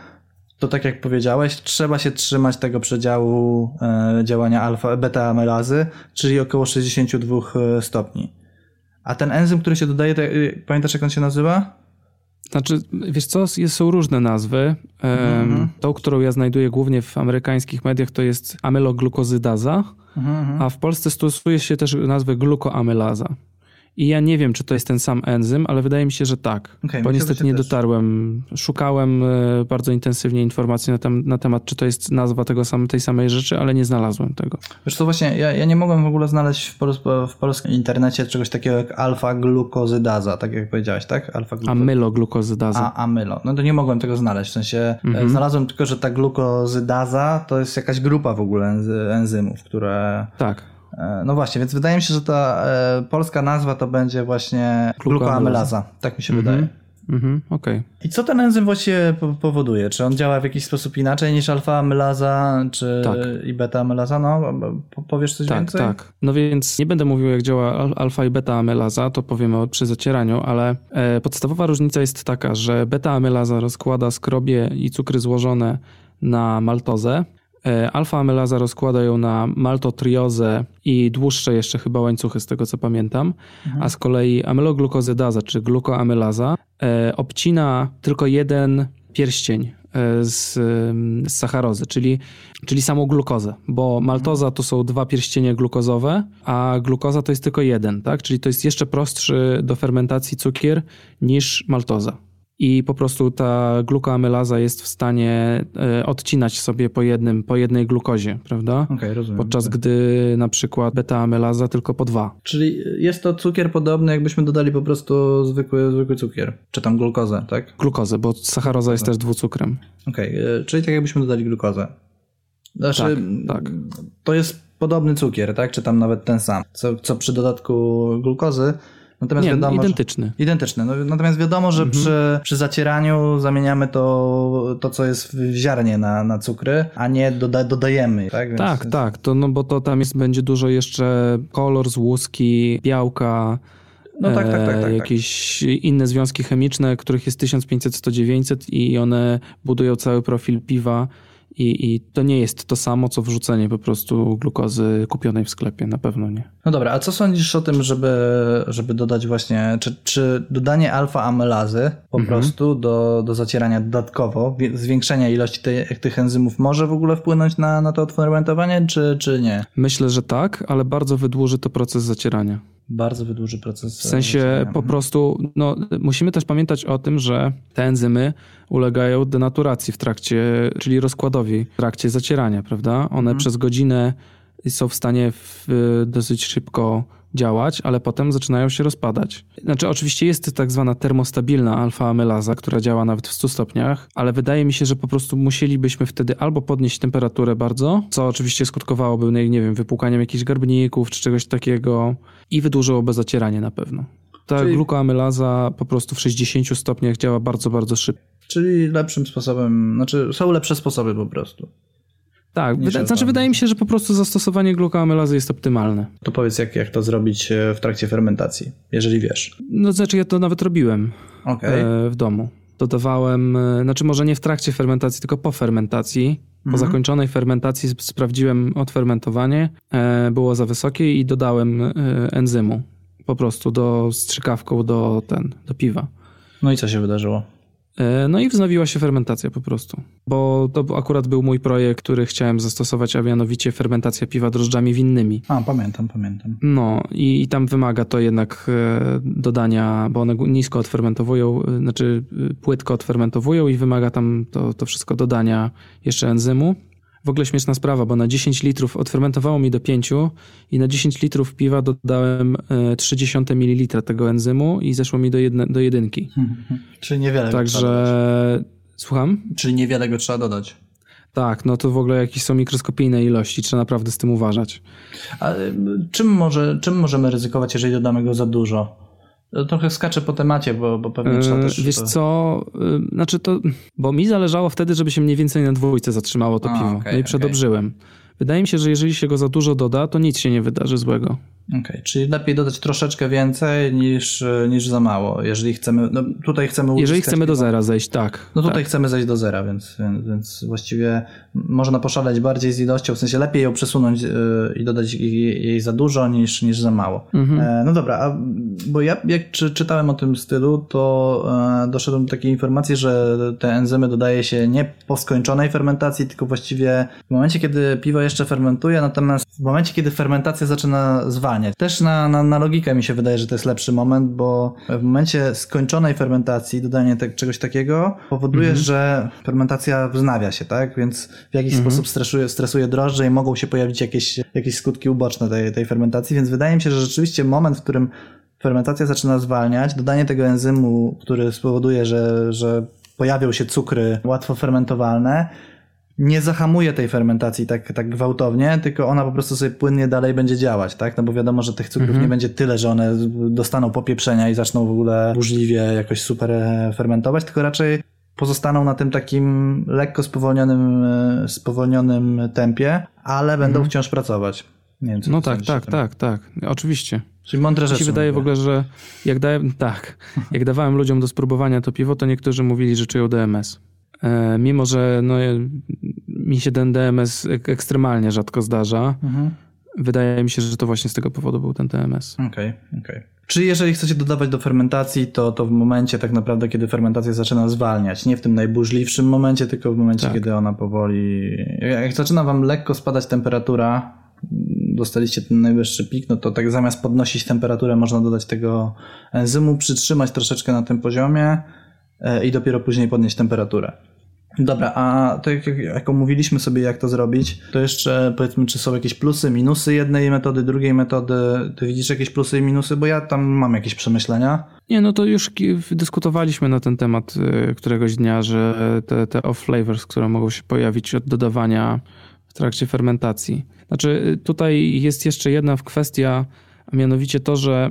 to tak jak powiedziałeś, trzeba się trzymać tego przedziału e, działania alfa, beta-amylazy, czyli około 62 stopni. A ten enzym, który się dodaje, y, pamiętasz jak on się nazywa? Znaczy, wiesz co, są różne nazwy. Em, Mhm. Tą, którą ja znajduję głównie w amerykańskich mediach, to jest amyloglukozydaza, Mhm, a w Polsce stosuje się też nazwę glukoamylaza. I ja nie wiem, czy to jest ten sam enzym, ale wydaje mi się, że tak. Okej, bo niestety nie też. dotarłem. Szukałem e, bardzo intensywnie informacji na, tem- na temat, czy to jest nazwa tego sam, tej samej rzeczy, ale nie znalazłem tego. Wiesz co, właśnie ja, ja nie mogłem w ogóle znaleźć w, pols- w polskim internecie czegoś takiego jak alfa-glukozydaza, tak jak powiedziałeś, tak? Alfa-gluko- Amyloglukozydaza. A, amylo. No to nie mogłem tego znaleźć. W sensie Mhm. e, znalazłem tylko, że ta glukozydaza to jest jakaś grupa w ogóle enzy- enzymów, które. Tak. E, No właśnie, więc wydaje mi się, że ta e, polska nazwa to będzie właśnie glukoamylaza. Tak mi się wydaje. Mhm, okej. I co ten enzym właściwie po- powoduje? Czy on działa w jakiś sposób inaczej niż alfa-amylaza, czy Tak. i beta-amylaza? No, po- powiesz coś Tak, więcej? tak. No więc nie będę mówił, jak działa al- alfa i beta amylaza, to powiemy przy zacieraniu, ale e, podstawowa różnica jest taka, że beta amylaza rozkłada skrobie i cukry złożone na maltozę. E, alfa amylaza rozkłada ją na maltotriozę i dłuższe jeszcze chyba łańcuchy, z tego co pamiętam. A z kolei amyloglukozydaza, czy glukoamylaza, e, obcina tylko jeden pierścień e, z, z sacharozy, czyli, czyli samą glukozę, bo maltoza to są dwa pierścienie glukozowe, a glukoza to jest tylko jeden, tak? Czyli to jest jeszcze prostszy do fermentacji cukier niż maltoza. I po prostu ta glukoamylaza jest w stanie e, odcinać sobie po jednym, po jednej glukozie, prawda? Okej, rozumiem. Podczas gdy na przykład beta-amylaza tylko po dwa. Czyli jest to cukier podobny, jakbyśmy dodali po prostu zwykły, zwykły cukier, czy tam glukozę, tak? Glukozę, bo sacharoza jest też dwucukrem. Okej, e, czyli tak jakbyśmy dodali glukozę. Znaczy, Tak, tak. To jest podobny cukier, tak? Czy tam nawet ten sam, co, co przy dodatku glukozy. Natomiast Nie, wiadomo, że- identyczny. No, natomiast wiadomo, że przy, przy zacieraniu zamieniamy to, to, co jest w ziarnie na, na cukry, a nie doda, dodajemy. Tak, Więc Tak, tak, to, no bo to tam jest, będzie dużo jeszcze kolor z łuski, białka, No tak, tak, tak, tak, tak. jakieś inne związki chemiczne, których jest 1500-100-900 i one budują cały profil piwa i, i to nie jest to samo, co wrzucenie po prostu glukozy kupionej w sklepie, na pewno nie. No dobra, a co sądzisz o tym, żeby, żeby dodać właśnie, czy, czy dodanie alfa-amylazy po prostu do, do zacierania dodatkowo, zwiększenia ilości tej, tych enzymów może w ogóle wpłynąć na, na to odfermentowanie, czy, czy nie? Myślę, że tak, ale bardzo wydłuży to proces zacierania. Bardzo wydłuży proces. W sensie po prostu, no, musimy też pamiętać o tym, że te enzymy ulegają denaturacji w trakcie, czyli rozkładowi w trakcie zacierania, prawda? One przez godzinę są w stanie w, dosyć szybko działać, ale potem zaczynają się rozpadać. Znaczy, oczywiście jest tak zwana termostabilna alfa-amylaza, która działa nawet w 100 stopniach, ale wydaje mi się, że po prostu musielibyśmy wtedy albo podnieść temperaturę bardzo, co oczywiście skutkowałoby, nie wiem, wypłukaniem jakichś garbników czy czegoś takiego i wydłużyłoby zacieranie na pewno. Ta Czyli- glukoamylaza po prostu w 60 stopniach działa bardzo, bardzo szybko. Czyli lepszym sposobem, znaczy są lepsze sposoby po prostu. Tak, wyda- znaczy wydaje mi się, że po prostu zastosowanie glukoamylazy jest optymalne. To powiedz, jak, jak to zrobić e, w trakcie fermentacji, jeżeli wiesz. No znaczy ja to nawet robiłem Okej. e, w domu. Dodawałem, e, znaczy może nie w trakcie fermentacji, tylko po fermentacji. Po Mhm. zakończonej fermentacji sp- sprawdziłem odfermentowanie, było za wysokie i dodałem enzymu po prostu do strzykawką do, ten, do piwa. No i co się wydarzyło? E, No i wznowiła się fermentacja po prostu. Bo to akurat był mój projekt, który chciałem zastosować, a mianowicie fermentacja piwa drożdżami winnymi. A, pamiętam, pamiętam. No i, i tam wymaga to jednak e, dodania, bo one nisko odfermentowują, e, znaczy płytko odfermentowują i wymaga tam to, to wszystko dodania jeszcze enzymu. W ogóle śmieszna sprawa, bo na 10 litrów odfermentowało mi do 5 i na 10 litrów piwa dodałem e, 0,3 ml tego enzymu i zeszło mi do, jedne, do jedynki. Czyli niewiele go trzeba dodać. Także słucham? Czyli niewiele go trzeba dodać. Tak, no to w ogóle jakieś są mikroskopijne ilości, trzeba naprawdę z tym uważać. A y, czym, może, czym możemy ryzykować, jeżeli dodamy go za dużo? To Trochę skaczę po temacie, bo, bo pewnie trzeba E, też... Wiesz to... co, e, znaczy to, bo mi zależało wtedy, żeby się mniej więcej na dwójce zatrzymało to A, piwo. okej, no i przedobrzyłem. Wydaje mi się, że jeżeli się go za dużo doda, to nic się nie wydarzy złego. Okej, czyli lepiej dodać troszeczkę więcej niż, niż za mało, jeżeli chcemy... No tutaj chcemy Jeżeli chcemy do zera zejść, tak. No tutaj tak. chcemy zejść do zera, więc, więc, więc właściwie można poszaleć bardziej z ilością, w sensie lepiej ją przesunąć yy, i dodać jej, jej za dużo niż, niż za mało. Mhm. E, no dobra, a, bo ja jak czy, czytałem o tym stylu, to e, doszedłem do takiej informacji, że te enzymy dodaje się nie po skończonej fermentacji, tylko właściwie w momencie, kiedy piwo jeszcze fermentuje, natomiast w momencie, kiedy fermentacja zaczyna zwalniać. Też na, na, na logikę mi się wydaje, że to jest lepszy moment, bo w momencie skończonej fermentacji dodanie te, czegoś takiego powoduje, że fermentacja wznawia się, tak? Więc w jakiś sposób stresuje, stresuje drożdże i mogą się pojawić jakieś, jakieś skutki uboczne tej, tej fermentacji, więc wydaje mi się, że rzeczywiście moment, w którym fermentacja zaczyna zwalniać, dodanie tego enzymu, który spowoduje, że, że pojawią się cukry łatwo fermentowalne, nie zahamuje tej fermentacji tak, tak gwałtownie, tylko ona po prostu sobie płynnie dalej będzie działać, tak? No bo wiadomo, że tych cukrów nie będzie tyle, że one dostaną popieprzenia i zaczną w ogóle burzliwie jakoś super e, fermentować, tylko raczej pozostaną na tym takim lekko spowolnionym, e, spowolnionym tempie, ale będą wciąż pracować. Nie wiem, co No tak, tak, tak, tak. Oczywiście. Czyli mądre Mi rzeczy. się wydaje w mówię. ogóle, że jak dałem, tak, jak dawałem ludziom do spróbowania to piwo, to niektórzy mówili, że czują DMS. E, mimo, że no, mi się ten DMS ek- ekstremalnie rzadko zdarza, Mhm. wydaje mi się, że to właśnie z tego powodu był ten DMS. Okej, okej. Czy jeżeli chcecie dodawać do fermentacji, to, to w momencie tak naprawdę, kiedy fermentacja zaczyna zwalniać, nie w tym najburzliwszym momencie, tylko w momencie, Tak. kiedy ona powoli... Jak jak zaczyna wam lekko spadać temperatura, dostaliście ten najwyższy pik, no to tak zamiast podnosić temperaturę, można dodać tego enzymu, przytrzymać troszeczkę na tym poziomie e, i dopiero później podnieść temperaturę. Dobra, a tak jak, jak sobie, jak to zrobić, to jeszcze powiedzmy, czy są jakieś plusy, minusy jednej metody, drugiej metody. Ty widzisz jakieś plusy i minusy? Bo ja tam mam jakieś przemyślenia. Nie, no to już dyskutowaliśmy na ten temat y, któregoś dnia, że te, te off-flavors, które mogą się pojawić od dodawania trakcie fermentacji. Znaczy, y, tutaj jest jeszcze jedna kwestia, a mianowicie to, że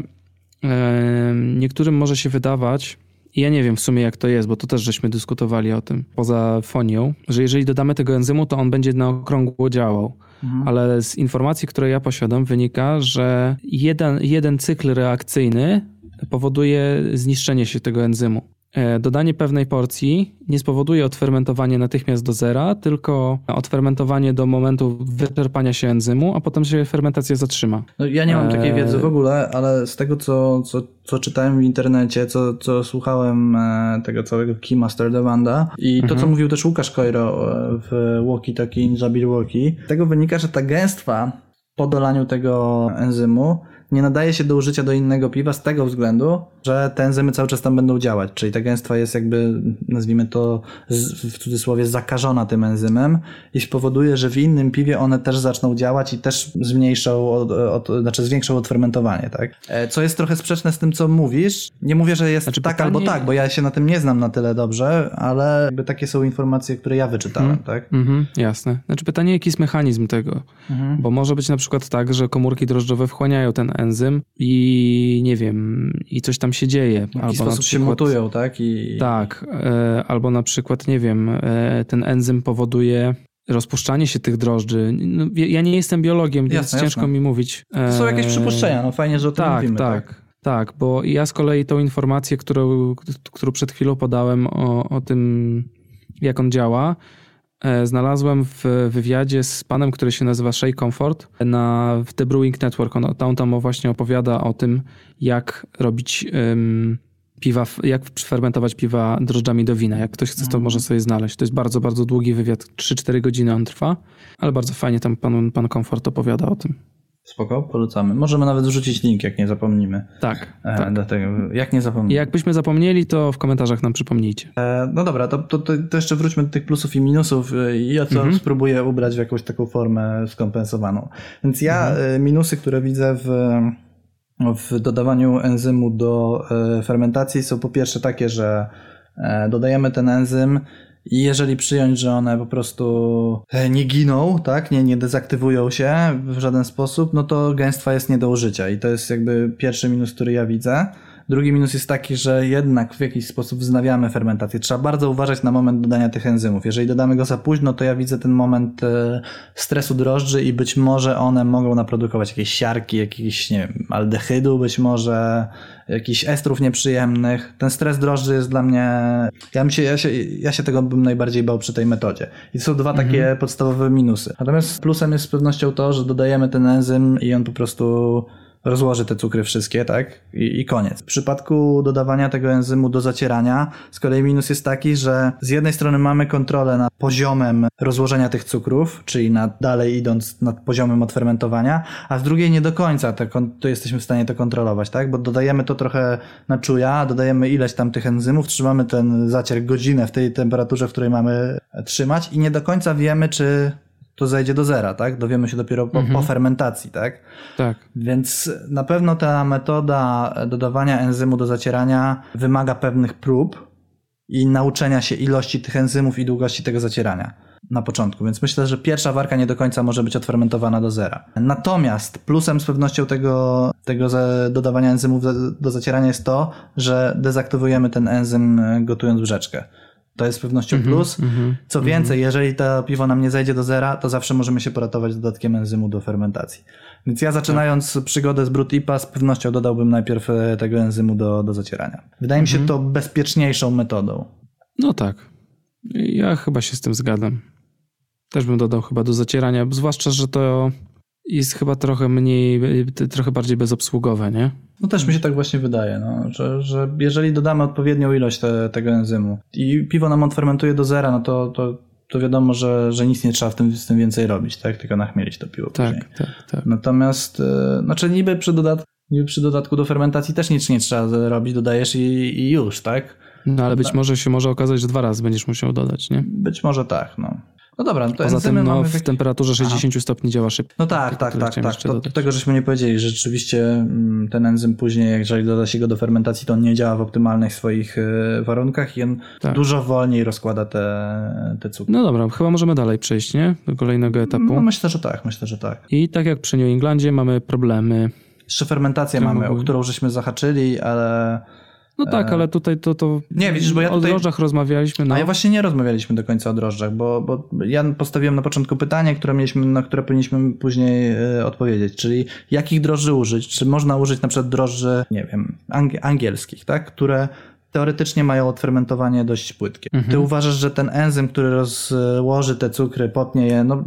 niektórym może się wydawać, i ja nie wiem w sumie jak to jest, bo to też żeśmy dyskutowali o tym poza fonią, że jeżeli dodamy tego enzymu, to on będzie na okrągło działał. Mhm. Ale z informacji, które ja posiadam, wynika, że jeden, jeden cykl reakcyjny powoduje zniszczenie się tego enzymu. E, dodanie pewnej porcji nie spowoduje odfermentowania natychmiast do zera, tylko odfermentowanie do momentu wyczerpania się enzymu, a potem się fermentacja zatrzyma. No, ja nie mam takiej e, wiedzy w ogóle, ale z tego, co, co, co czytałem w internecie, co, co słuchałem e, tego całego Keymaster Devanda i to, mhm. co mówił też Łukasz Kojro w Walkie Talkie Ninja Walkie, tego wynika, że ta gęstwa po dolaniu tego enzymu nie nadaje się do użycia do innego piwa z tego względu, że te enzymy cały czas tam będą działać, czyli ta gęstwa jest jakby, nazwijmy to w cudzysłowie, zakażona tym enzymem i spowoduje, że w innym piwie one też zaczną działać i też zmniejszą, od, od, znaczy zwiększą odfermentowanie, tak? E, co jest trochę sprzeczne z tym, co mówisz. Nie mówię, że jest znaczy, tak pytanie... albo tak, bo ja się na tym nie znam na tyle dobrze, ale jakby takie są informacje, które ja wyczytałem, mm, tak? Mm jasne. Znaczy pytanie, jaki jest mechanizm tego? Mm Bo może być na przykład tak, że komórki drożdżowe wchłaniają ten enzym i nie wiem, i coś tam się dzieje. W jakiś albo sposób przykład, się mutują, tak? I... Tak, e, albo na przykład, nie wiem, e, ten enzym powoduje rozpuszczanie się tych drożdży. No, ja nie jestem biologiem, jasne, więc jasne. ciężko mi mówić. To są jakieś przypuszczenia, no fajnie, że o tym tak, mówimy. Tak, tak. Tak, bo ja z kolei tą informację, którą, którą przed chwilą podałem o, o tym, jak on działa, E, znalazłem w wywiadzie z panem, który się nazywa Shay Comfort na w The Brewing Network. On, on tam właśnie opowiada o tym, jak robić um, piwa, jak fermentować piwa drożdżami do wina. Jak ktoś chce, to mhm. może sobie znaleźć. To jest bardzo, bardzo długi wywiad. 3-4 godziny on trwa, ale bardzo fajnie tam pan, pan Comfort opowiada o tym. Spoko, polecamy. Możemy nawet wrzucić link, jak nie zapomnimy. Tak. E, tak. Dlatego, jak nie zapomnimy. Jakbyśmy zapomnieli, to w komentarzach nam przypomnijcie. E, no dobra, to, to, to, jeszcze wróćmy do tych plusów i minusów e, i ja to mhm. spróbuję ubrać w jakąś taką formę skompensowaną. Więc ja mhm. E, minusy, które widzę w, w dodawaniu enzymu do e, fermentacji są po pierwsze takie, że dodajemy ten enzym i jeżeli przyjąć, że one po prostu e, nie giną, tak, nie, nie dezaktywują się w żaden sposób, no to gęstwa jest nie do użycia i to jest jakby pierwszy minus, który ja widzę. Drugi minus jest taki, że jednak w jakiś sposób wznawiamy fermentację. Trzeba bardzo uważać na moment dodania tych enzymów. Jeżeli dodamy go za późno, to ja widzę ten moment e, stresu drożdży i być może one mogą naprodukować jakieś siarki, jakieś, nie wiem, aldehydu być może, jakichś estrów nieprzyjemnych. Ten stres drożdży jest dla mnie, ja, się, ja, się, ja się tego bym najbardziej bał przy tej metodzie. I to są dwa mhm. takie podstawowe minusy. Natomiast plusem jest z pewnością to, że dodajemy ten enzym i on po prostu rozłoży te cukry wszystkie, tak? I, I, koniec. W przypadku dodawania tego enzymu do zacierania, z kolei minus jest taki, że z jednej strony mamy kontrolę nad poziomem rozłożenia tych cukrów, czyli nad, dalej idąc nad poziomem odfermentowania, a z drugiej nie do końca te, to jesteśmy w stanie to kontrolować, tak? Bo dodajemy to trochę na czuja, dodajemy ileś tam tych enzymów, trzymamy ten zacier godzinę w tej temperaturze, w której mamy trzymać i nie do końca wiemy, czy to zejdzie do zera, tak? Dowiemy się dopiero po, mhm. po, fermentacji, tak? Tak. Więc na pewno ta metoda dodawania enzymu do zacierania wymaga pewnych prób i nauczenia się ilości tych enzymów i długości tego zacierania na początku, więc myślę, że pierwsza warka nie do końca może być odfermentowana do zera. Natomiast plusem z pewnością tego, tego dodawania enzymów do zacierania jest to, że dezaktywujemy ten enzym gotując brzeczkę. To jest z pewnością mm -hmm, plus. Mm -hmm, Co więcej, mm -hmm. jeżeli to piwo nam nie zejdzie do zera, to zawsze możemy się poratować dodatkiem enzymu do fermentacji. Więc ja zaczynając tak. przygodę z Brut IPA z pewnością dodałbym najpierw e, tego enzymu do, do zacierania. Wydaje mi się mhm. to bezpieczniejszą metodą. No tak. Ja chyba się z tym zgadzam. Też bym dodał chyba do zacierania, zwłaszcza, że to jest chyba trochę mniej, trochę bardziej bezobsługowe, nie? No też mi się tak właśnie wydaje, no, że, że jeżeli dodamy odpowiednią ilość te, tego enzymu i piwo nam odfermentuje do zera, no to, to, to wiadomo, że, że nic nie trzeba w tym, z tym więcej robić, tak? Tylko nachmielić to piwo tak, później. Tak, tak. Natomiast, e, znaczy niby przy dodatku, niby przy dodatku do fermentacji też nic nie trzeba robić, dodajesz i, i już, tak? No ale być może się może okazać, że dwa razy będziesz musiał dodać, nie? Być może tak, no. No dobra, no to Poza tym no, w temperaturze 60 stopni działa szybko. No tak, tak, tak, tak. jeszcze To, dodać. tego żeśmy nie powiedzieli, że rzeczywiście mm, ten enzym później, jeżeli doda się go do fermentacji, to on nie działa w optymalnych swoich e, warunkach i on Tak. dużo wolniej rozkłada te, te cukry. No dobra, chyba możemy dalej przejść, nie? Do kolejnego etapu. No myślę, że tak, myślę, że tak. I tak jak przy New Englandzie mamy problemy. Jeszcze fermentację mamy, o którą żeśmy zahaczyli, ale... No tak, ale tutaj to, to Nie, widzisz, bo ja o tutaj- drożdżach rozmawialiśmy. No. A ja właśnie nie rozmawialiśmy do końca o drożdżach, bo, bo ja postawiłem na początku pytanie, które mieliśmy, na które powinniśmy później e, odpowiedzieć, czyli jakich drożdży użyć? Czy można użyć na przykład drożdży, nie wiem, ang- angielskich, tak? które teoretycznie mają odfermentowanie dość płytkie. Ty uważasz, że ten enzym, który rozłoży te cukry, potnie je, no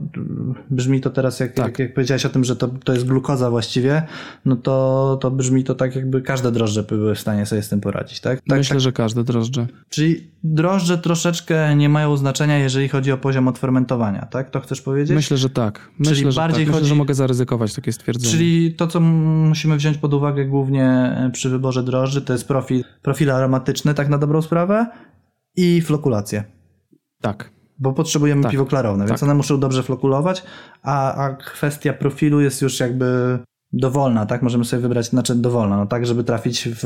brzmi to teraz, jak, jak, jak powiedziałeś o tym, że to, to jest glukoza właściwie, no to, to brzmi to tak, jakby każde drożdże były w stanie sobie z tym poradzić, tak? tak Myślę, że każde drożdże. Czyli drożdże troszeczkę nie mają znaczenia, jeżeli chodzi o poziom odfermentowania, tak? To chcesz powiedzieć? Myślę, że tak. Myślę, Czyli że bardziej tak. Myślę, chodzi- że mogę zaryzykować takie stwierdzenie. Czyli to, co musimy wziąć pod uwagę głównie przy wyborze drożdży, to jest profil, profil aromatyczny, tak na dobrą sprawę, i flokulację. Tak. Bo potrzebujemy Tak, piwo klarowne, więc tak. one muszą dobrze flokulować, a, a kwestia profilu jest już jakby dowolna, tak? Możemy sobie wybrać, znaczy dowolna, no tak, żeby trafić w,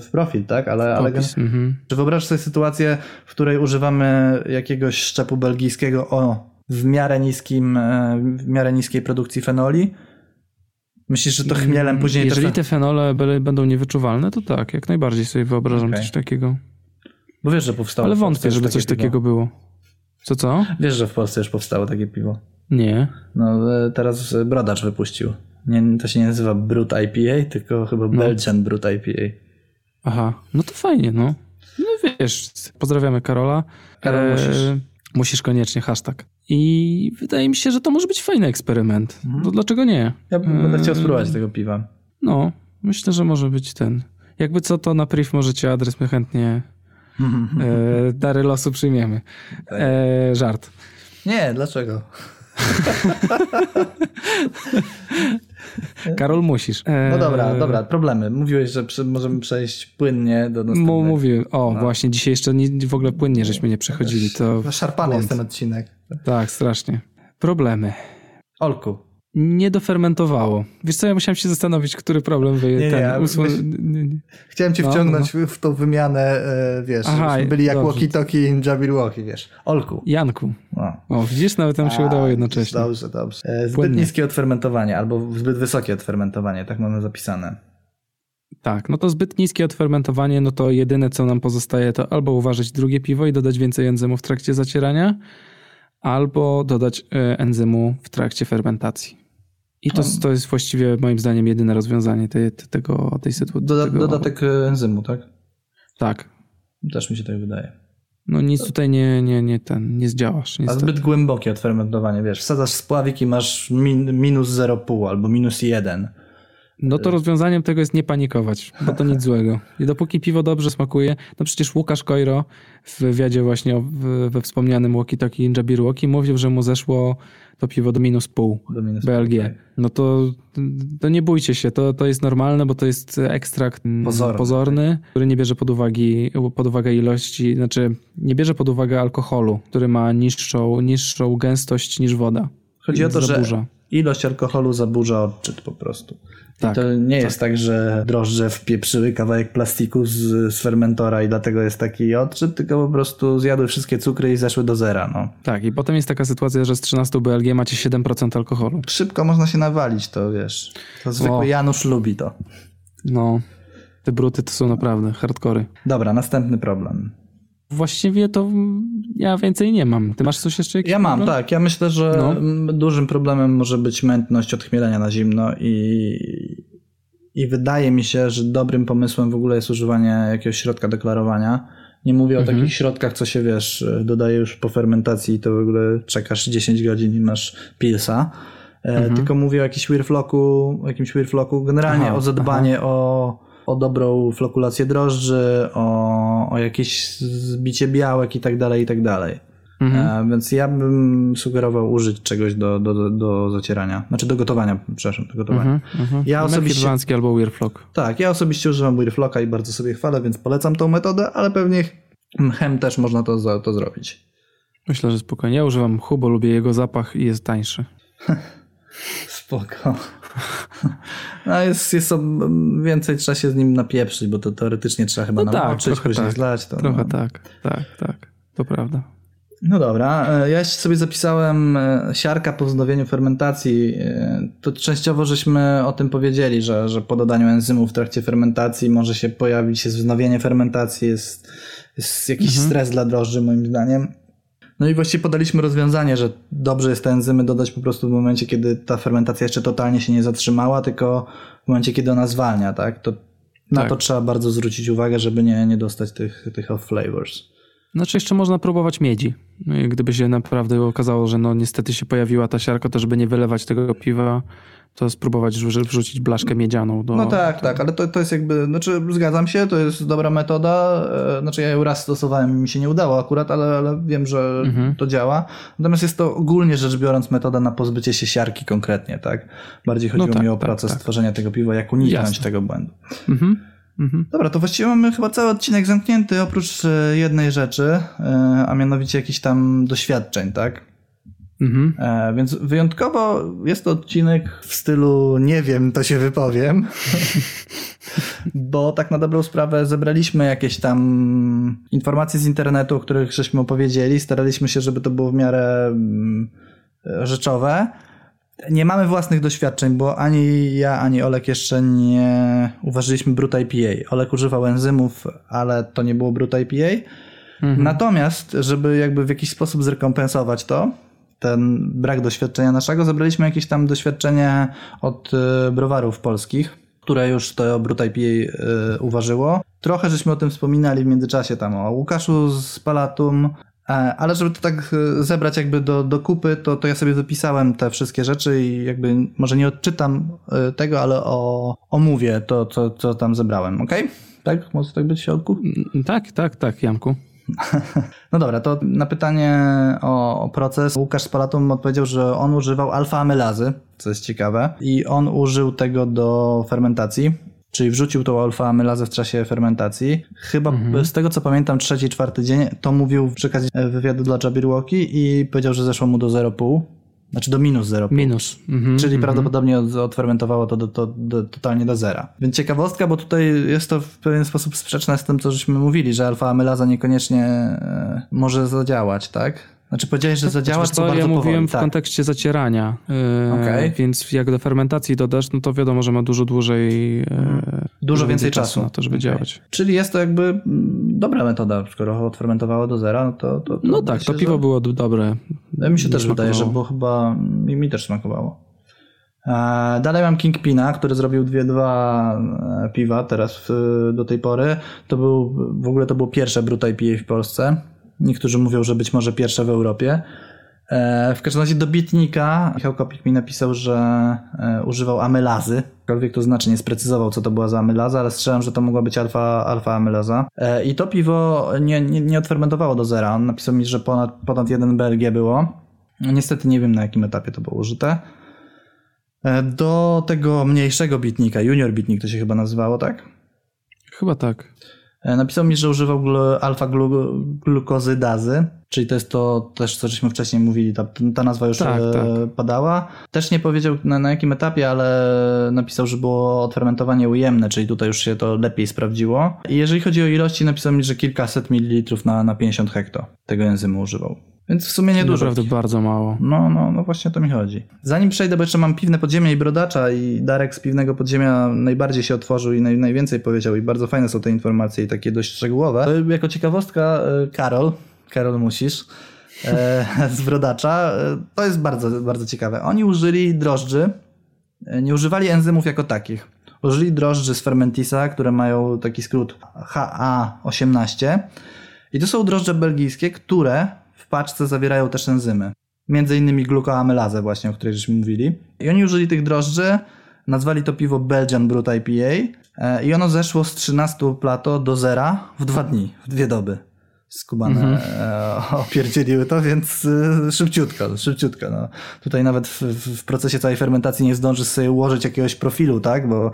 w profil, tak? Ale, ale. Mhm. Czy wyobraź sobie sytuację, w której używamy jakiegoś szczepu belgijskiego o w miarę niskim, e, w miarę niskiej produkcji fenoli? Myślisz, że to chmielem później Jeżeli te... te fenole będą niewyczuwalne, to tak, jak najbardziej sobie wyobrażam Okej. coś takiego. Bo wiesz, że powstało Ale wątpię, żeby coś piwo. takiego było. Co, co? Wiesz, że w Polsce już powstało takie piwo. Nie. No e, teraz e, Brodacz wypuścił. Nie, to się nie nazywa Brut IPA, tylko chyba Belgian Brut IPA. Aha, no to fajnie, no. No wiesz, pozdrawiamy Karola. E, Karol, musisz. Musisz koniecznie, hashtag. I wydaje mi się, że to może być fajny eksperyment. Mhm. No dlaczego nie? Ja będę chciał spróbować tego piwa. No, myślę, że może być ten. Jakby co, to na priv możecie adres, my chętnie e, dary losu przyjmiemy. Tak. E, żart. Nie, dlaczego? Karol, musisz. No dobra, dobra, problemy. Mówiłeś, że przy, możemy przejść płynnie do następnego. mówię, o właśnie, dzisiaj jeszcze nie, w ogóle płynnie żeśmy nie przechodzili. To Szarpany błąd. jest ten odcinek. tak, strasznie. Problemy. Olku, Nie dofermentowało. Wiesz co, ja musiałem się zastanowić, który problem wy Nie, nie, ten myśl- nie, nie. chciałem cię No, wciągnąć w- w tą wymianę, e, wiesz, Aha, byli jak walkie-talkie i Jabberwocky, wiesz. Olku. Janku. No. O, widzisz, nawet nam się udało jednocześnie. Dobrze, dobrze. E, Zbyt Płynnie. niskie odfermentowanie albo zbyt wysokie odfermentowanie, tak mamy zapisane. Tak, no to zbyt niskie odfermentowanie, no to jedyne co nam pozostaje to albo uważać drugie piwo i dodać więcej enzymu w trakcie zacierania, albo dodać e, enzymu w trakcie fermentacji. I to, to jest właściwie moim zdaniem jedyne rozwiązanie tej, tego, tej sytuacji. Doda- tego... Dodatek e, enzymu, tak? Tak. Też mi się tak wydaje. No nic tutaj nie, nie, nie, ten, nie zdziałasz. A Niestety. zbyt głębokie odfermentowanie, wiesz, wsadzasz spławik i masz min, minus 0,5 albo minus 1. No to rozwiązaniem tego jest nie panikować, bo to nic złego. I dopóki piwo dobrze smakuje, no przecież Łukasz Kojro w wywiadzie właśnie we wspomnianym Walkie-Talkie Jabberwocky mówił, że mu zeszło to piwo do minus pół Do minus BLG. pół, tak. No to, to nie bójcie się, to, to jest normalne, bo to jest ekstrakt mm, Pozorny, pozorny który nie bierze pod, uwagi, pod uwagę ilości, znaczy nie bierze pod uwagę alkoholu, który ma niższą, niższą gęstość niż woda. Chodzi o to, że Zaburza. Ilość alkoholu zaburza odczyt po prostu. I Tak, to nie jest tak, że drożdże wpieprzyły kawałek plastiku z, z fermentora i dlatego jest taki odczyt, tylko po prostu zjadły wszystkie cukry i zeszły do zera. No. Tak, i potem jest taka sytuacja, że z 13 BLG macie 7% alkoholu. Szybko można się nawalić, to wiesz. To zwykły O. Janusz lubi to. No, te bruty to są naprawdę hardkory. Dobra, następny problem. Właściwie to ja więcej nie mam. Ty masz coś jeszcze? Ja mam, problem? tak. Ja myślę, że No. dużym problemem może być mętność odchmielenia na zimno i, i wydaje mi się, że dobrym pomysłem w ogóle jest używanie jakiegoś środka deklarowania. Nie mówię Mhm. o takich środkach, co się wiesz, dodaje już po fermentacji i to w ogóle czekasz 10 godzin i masz pilsa. E, Mhm. Tylko mówię o jakimś weirflocku, jakimś weirflocku, generalnie Aha, o zadbanie o, o dobrą flokulację drożdży, o, o jakieś zbicie białek i tak dalej, i tak dalej. Mhm. E, więc ja bym sugerował użyć czegoś do, do, do, zacierania. Znaczy do gotowania, przepraszam, do gotowania. Mhm, mhm. Ja osobiście- albo Weirflock. Tak, ja osobiście używam Weirflocka i bardzo sobie chwalę, więc polecam tą metodę, ale pewnie mchem też można to, to zrobić. Myślę, że spokojnie. Ja używam Hubo, lubię jego zapach i jest tańszy. Spoko. No jest, jest o, więcej trzeba się z nim napieprzyć, bo to teoretycznie trzeba chyba No tak, namoczyć, trochę później tak. zlać. To, Trochę no. tak, tak, tak. To prawda. No dobra, e, ja sobie zapisałem e, siarka po wznowieniu fermentacji. E, To częściowo żeśmy o tym powiedzieli, że, że po dodaniu enzymów w trakcie fermentacji może się pojawić się wznowienie fermentacji, jest, jest jakiś Mhm. stres dla drożdży moim zdaniem. No i właściwie podaliśmy rozwiązanie, że dobrze jest te enzymy dodać po prostu w momencie, kiedy ta fermentacja jeszcze totalnie się nie zatrzymała, tylko w momencie, kiedy ona zwalnia, tak? To na Tak. to trzeba bardzo zwrócić uwagę, żeby nie, nie dostać tych, tych off flavors. Znaczy jeszcze można próbować miedzi. No Gdyby się naprawdę okazało, że no niestety się pojawiła ta siarka, to żeby nie wylewać tego piwa, to spróbować wrzu- wrzucić blaszkę miedzianą do... No tak, tak, ale to, to jest jakby, znaczy zgadzam się, to jest dobra metoda, e, znaczy ja ją raz stosowałem i mi się nie udało akurat, ale, ale wiem, że Mhm. to działa. Natomiast jest to ogólnie rzecz biorąc metoda na pozbycie się siarki konkretnie, tak? Bardziej chodziło tak, mi o tak, proces tak. tworzenia tego piwa, jak uniknąć Jasne. tego błędu. Mhm. Mhm. Dobra, to właściwie mamy chyba cały odcinek zamknięty, oprócz e, jednej rzeczy, e, a mianowicie jakichś tam doświadczeń, tak? Mhm. E, więc wyjątkowo jest to odcinek w stylu nie wiem, to się wypowiem. Bo tak na dobrą sprawę zebraliśmy jakieś tam informacje z internetu, o których żeśmy opowiedzieli. Staraliśmy się, żeby to było w miarę mm, rzeczowe. Nie mamy własnych doświadczeń, bo ani ja, ani Olek jeszcze nie uważyliśmy Brut IPA. Olek używał enzymów, ale to nie było Brut IPA. Natomiast, żeby jakby w jakiś sposób zrekompensować to, ten brak doświadczenia naszego, zebraliśmy jakieś tam doświadczenie od y, browarów polskich, które już to Brut IPA y, uważyło. Trochę żeśmy o tym wspominali w międzyczasie tam o Łukaszu z Palatum, e, ale żeby to tak y, zebrać jakby do, do kupy, to, to ja sobie wypisałem te wszystkie rzeczy i jakby może nie odczytam y, tego, ale o, omówię to, co, co tam zebrałem, ok? Tak? Może tak być w środku? Mm, Tak, tak, tak, Janku. No dobra, to na pytanie o, o proces Łukasz z Palatum odpowiedział, że on używał alfa-amylazy, co jest ciekawe, i on użył tego do fermentacji, czyli wrzucił tą alfa-amylazę w czasie fermentacji. Chyba z tego co pamiętam, trzeci, czwarty dzień, to mówił w przekazie wywiadu dla Jabberwocky i powiedział, że zeszło mu do 0,5, znaczy do minus 0,5. Minus. Mhm. Czyli prawdopodobnie od, odfermentowało to, do, to do, totalnie do zera. Więc ciekawostka, bo tutaj jest to w pewien sposób sprzeczne z tym, co żeśmy mówili, że alfa-amylaza niekoniecznie e, może zadziałać, tak? Znaczy powiedziałeś, że zadziała, Wiesz to co, bardzo ja mówiłem powoli. w tak. kontekście zacierania, yy, Okej. więc jak do fermentacji dodasz, no to wiadomo, że ma dużo dłużej, yy, Dużo więcej czasu. na to, żeby Okej. działać. Czyli jest to jakby mm, dobra metoda, skoro odfermentowało do zera, no to... to, to No tak, to piwo że... było dobre. Mi się też wydaje, że było chyba... Mi, mi też smakowało. E, dalej mam Kingpina, który zrobił dwie, dwa e, piwa teraz do tej pory. To był, w ogóle to było pierwsze Brut IPA w Polsce. Niektórzy mówią, że być może pierwsze w Europie. E, w każdym razie do bitnika Michał Kopik mi napisał, że e, używał amylazy. Cokolwiek to znaczy, nie sprecyzował, co to była za amylaza, ale strzelam, że to mogła być alfa, alfa amylaza. E, I to piwo nie, nie, nie odfermentowało do zera. On napisał mi, że ponad, ponad 1 BLG było. Niestety nie wiem, na jakim etapie to było użyte. Do tego mniejszego bitnika, junior bitnik to się chyba nazywało, tak? Chyba tak. E, Napisał mi, że używał glu, alfa-glukozydazy, czyli to jest to też, co żeśmy wcześniej mówili, ta, ta nazwa już Tak, e, tak. padała. Też nie powiedział na, na jakim etapie, ale napisał, że było odfermentowanie ujemne, czyli tutaj już się to lepiej sprawdziło. I jeżeli chodzi o ilości, napisał mi, że kilkaset mililitrów na, na 50 hekto tego enzymu używał. Więc w sumie niedużo. Naprawdę bardzo mało. No, no, no właśnie o to mi chodzi. Zanim przejdę, bo jeszcze mam piwne podziemie i brodacza i Darek z piwnego podziemia najbardziej się otworzył i naj, najwięcej powiedział i bardzo fajne są te informacje i takie dość szczegółowe. To Jako ciekawostka e, Karol, Karol musisz, e, z brodacza, e, to jest bardzo, bardzo ciekawe. Oni użyli drożdży, nie używali enzymów jako takich. Użyli drożdży z Fermentisa, które mają taki skrót HA18 i to są drożdże belgijskie, które paczce zawierają też enzymy. Między innymi glukoamylazę właśnie, o której żeśmy mówili. I oni użyli tych drożdży, nazwali to piwo Belgian Brut IPA e, i ono zeszło z 13 plato do zera w dwa dni, w dwie doby. Skubane Mhm. e, opierdzieliły to, więc e, szybciutko, szybciutko. No. Tutaj nawet w, w procesie całej fermentacji nie zdążysz sobie ułożyć jakiegoś profilu, tak? Bo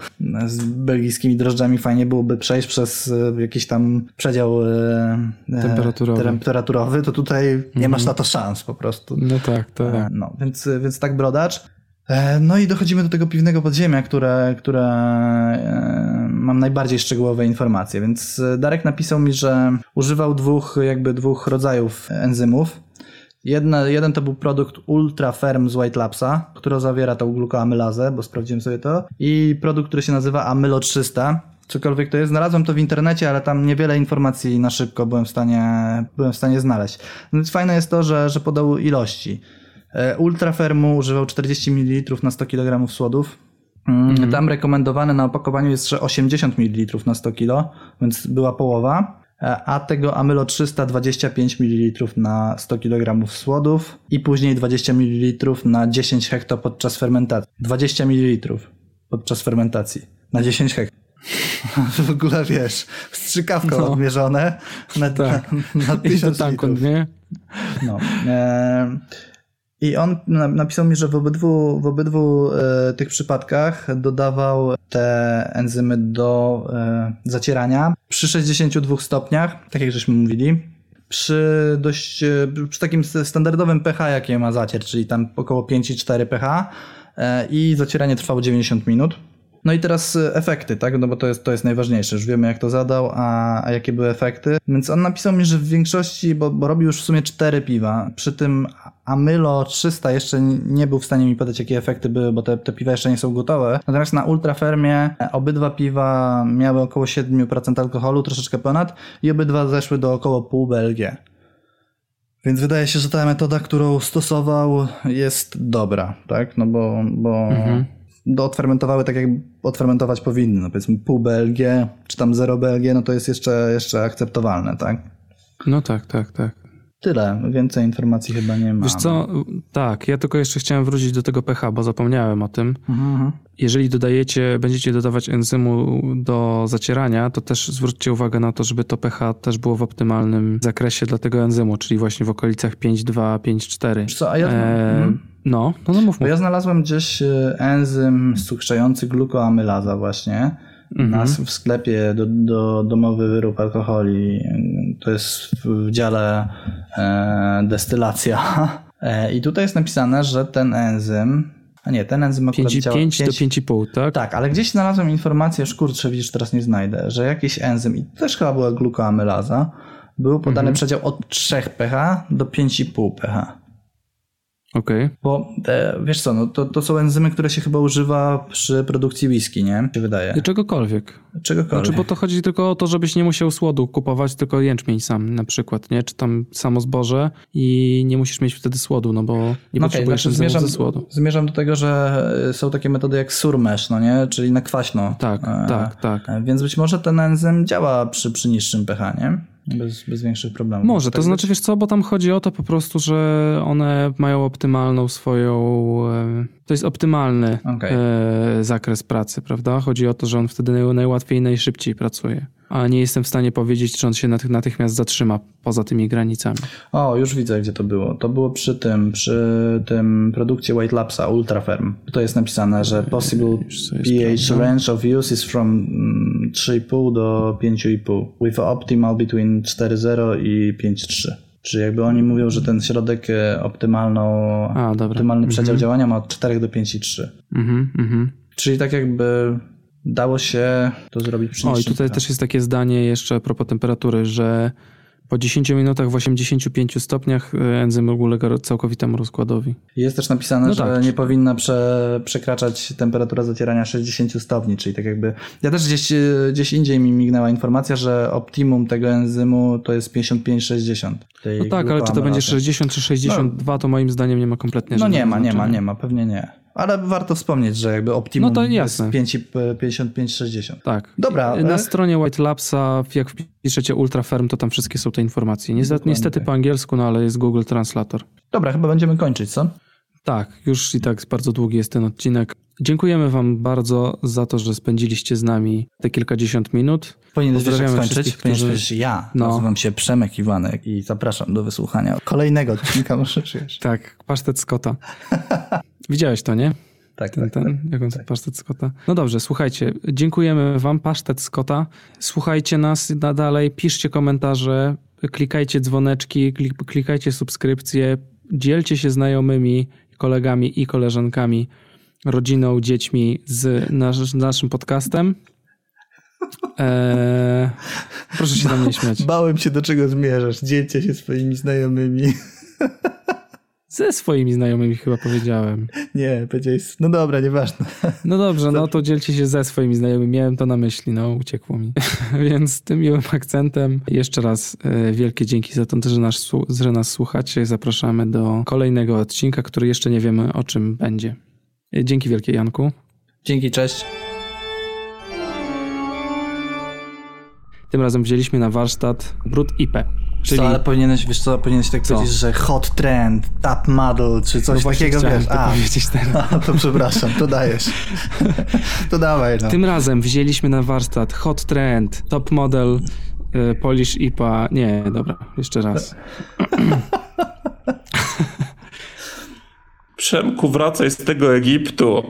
z belgijskimi drożdżami fajnie byłoby przejść przez e, jakiś tam przedział e, e, Temperaturowy. temperaturowy, to tutaj nie masz na to szans po prostu. No tak, tak. E, No, więc, więc tak brodacz. E, No i dochodzimy do tego piwnego podziemia, które, które e, mam najbardziej szczegółowe informacje. Więc e, Darek napisał mi, że używał dwóch, jakby dwóch rodzajów enzymów. Jedna, jeden to był produkt Ultra Ferm z White Labsa, który zawiera tą glukoamylazę, bo sprawdziłem sobie to. I produkt, który się nazywa Amylo 300. Cokolwiek to jest, znalazłem to w internecie, ale tam niewiele informacji na szybko byłem w stanie, byłem w stanie znaleźć. No więc fajne jest to, że, że podał ilości. E, Ultrafermu używał 40 ml na 100 kg słodów. Mm, Tam rekomendowane na opakowaniu jest, że 80 ml na 100 kg, więc była połowa. E, A tego Amylo 325 ml na 100 kg słodów i później 20 ml na 10 hekto podczas fermentacji. 20 ml podczas fermentacji na 10 hekto. W ogóle wiesz, strzykawką No. odmierzone na, Tak. na, na I to 1000 tankon, litrów. nie? No. E, I on na- napisał mi, że w obydwu, w obydwu e, tych przypadkach dodawał te enzymy do e, zacierania przy 62 stopniach, tak jak żeśmy mówili. Przy dość, e, przy takim standardowym pH, jakie ma zacier, czyli tam około 5,4 pH i zacieranie trwało 90 minut. No i teraz e, efekty, tak? No bo to jest, to jest najważniejsze. Już wiemy, jak to zadał, a, a jakie były efekty. Więc on napisał mi, że w większości, bo, bo robił już w sumie cztery piwa. Przy tym Amylo 300 jeszcze nie był w stanie mi podać, jakie efekty były, bo te, te piwa jeszcze nie są gotowe. Natomiast na Ultrafermie e, obydwa piwa miały około 7% alkoholu, troszeczkę ponad, i obydwa zeszły do około pół BLG. Więc wydaje się, że ta metoda, którą stosował, jest dobra, tak? No bo, bo do odfermentowały tak, jak odfermentować powinny. No powiedzmy pół BLG, czy tam 0 BLG, no to jest jeszcze, jeszcze akceptowalne, tak? No tak, tak, tak. Tyle, więcej informacji chyba nie ma. Wiesz co, tak, ja tylko jeszcze chciałem wrócić do tego pH, bo zapomniałem o tym. Mhm. Jeżeli dodajecie, będziecie dodawać enzymu do zacierania, to też zwróćcie uwagę na to, żeby to pH też było w optymalnym zakresie dla tego enzymu, czyli właśnie w okolicach 5,2, 5,4. Wiesz co, a ja, E, mhm. no, no, no mów, Bo mów. ja znalazłem gdzieś e, enzym sukrzający glukoamylaza właśnie Mhm. na, w sklepie do, do domowy wyrób alkoholi. To jest w dziale e, destylacja. E, I tutaj jest napisane, że ten enzym, a nie, ten enzym akurat 5, działa... 5 do pięć- 5,5, tak? Tak, ale gdzieś znalazłem informację, już kurczę, widzisz, teraz nie znajdę, że jakiś enzym, i też chyba była glukoamylaza, był podany Mhm. przedział od 3 pH do 5,5 pH. Okej. Bo e, wiesz co, no to, to są enzymy, które się chyba używa przy produkcji whisky, nie? Się wydaje. I Czegokolwiek. Czegokolwiek. Znaczy, bo to chodzi tylko o to, żebyś nie musiał słodu kupować, tylko jęczmień sam na przykład, nie? Czy tam samo zboże i nie musisz mieć wtedy słodu, no bo nie No potrzebujesz znaczy enzymów zmierzam, ze słodu. zmierzam do tego, że e, są takie metody jak surmesh, no nie? Czyli na kwaśno. Tak, E, tak, tak. e, Więc być może ten enzym działa przy, przy niższym pH, nie? Bez, bez większych problemów. Może, to Tak znaczy, być? wiesz co, bo tam chodzi o to po prostu, że one mają optymalną swoją, e, to jest optymalny Okej. e, zakres pracy, prawda? Chodzi o to, że on wtedy naj- najłatwiej i najszybciej pracuje. A nie jestem w stanie powiedzieć, czy on się natych- natychmiast zatrzyma poza tymi granicami. O, już widzę, gdzie to było. To było przy tym, przy tym produkcie White Labsa Ultraferm. To jest napisane, że possible pH range of use is from mm, 3,5 do 5,5 with optimal between 4,0 i 5,3. Czyli jakby oni mówią, że ten środek e, optymalną, A, optymalny przedział działania ma od 4 do 5,3. Mhm, mhm. Czyli tak jakby dało się to zrobić przy O, i tutaj też jest takie zdanie jeszcze a propos temperatury, że po 10 minutach w 85 stopniach e, enzym ulega całkowitemu rozkładowi. Jest też napisane, No że tak. nie powinna prze, przekraczać temperatura zacierania 60 stopni, czyli tak jakby... Ja też gdzieś, e, gdzieś indziej mi mignęła informacja, że optimum tego enzymu to jest 55-60. tej No tak, ale czy to będzie 60 czy 62, to moim zdaniem nie ma kompletnie No nie ma, nie ma, nie ma, pewnie nie. Ale warto wspomnieć, że jakby optimum No to jest jasne. 5 55-60. Tak. Dobra, Na e? stronie White Labsa, jak wpiszecie Ultraferm, to tam wszystkie są te informacje. Niestety, niestety tak. po angielsku, no ale jest Google Translator. Dobra, chyba będziemy kończyć, co? Tak, już i tak bardzo długi jest ten odcinek. Dziękujemy Wam bardzo za to, że spędziliście z nami te kilkadziesiąt minut. Powinieneś Pozdrawiamy skończyć? Powinieneś którzy- ja. No. Nazywam się Przemek Iwanek i zapraszam do wysłuchania kolejnego odcinka Możesz Wiesz. Tak, pasztet Scotta. Widziałeś to, nie? Tak, Ten, tak, tak. ten, jak on pasztet Scotta. No dobrze, słuchajcie, dziękujemy wam, pasztet Scotta. Słuchajcie nas nadalej, piszcie komentarze, klikajcie dzwoneczki, klik, klikajcie subskrypcje, dzielcie się znajomymi, kolegami i koleżankami, rodziną, dziećmi z, nasz, z naszym podcastem. Eee, proszę się tam nie śmiać. Bałem się, do czego zmierzasz. Dzielcie się swoimi znajomymi. Ze swoimi znajomymi chyba powiedziałem. Nie, powiedziałeś... No dobra, nieważne. No dobrze, no to dzielcie się ze swoimi znajomymi. Miałem to na myśli, no uciekło mi. Więc tym miłym akcentem jeszcze raz e, wielkie dzięki za to, że nas, że nas słuchacie. Zapraszamy do kolejnego odcinka, który jeszcze nie wiemy o czym będzie. E, Dzięki wielkie Janku. Dzięki, cześć. Tym razem wzięliśmy na warsztat Brut IP. Czyli Co, ale powinieneś, wiesz co, powinieneś tak Co? powiedzieć, że hot trend, top model, czy coś no takiego, wiesz. to A, powiedzieć teraz. a, to przepraszam, to dajesz. to dawaj, no. Tym razem wzięliśmy na warsztat Hot Trend, Top Model, e, Polish IPA. Nie, dobra, jeszcze raz. Przemku, wracaj z tego Egiptu.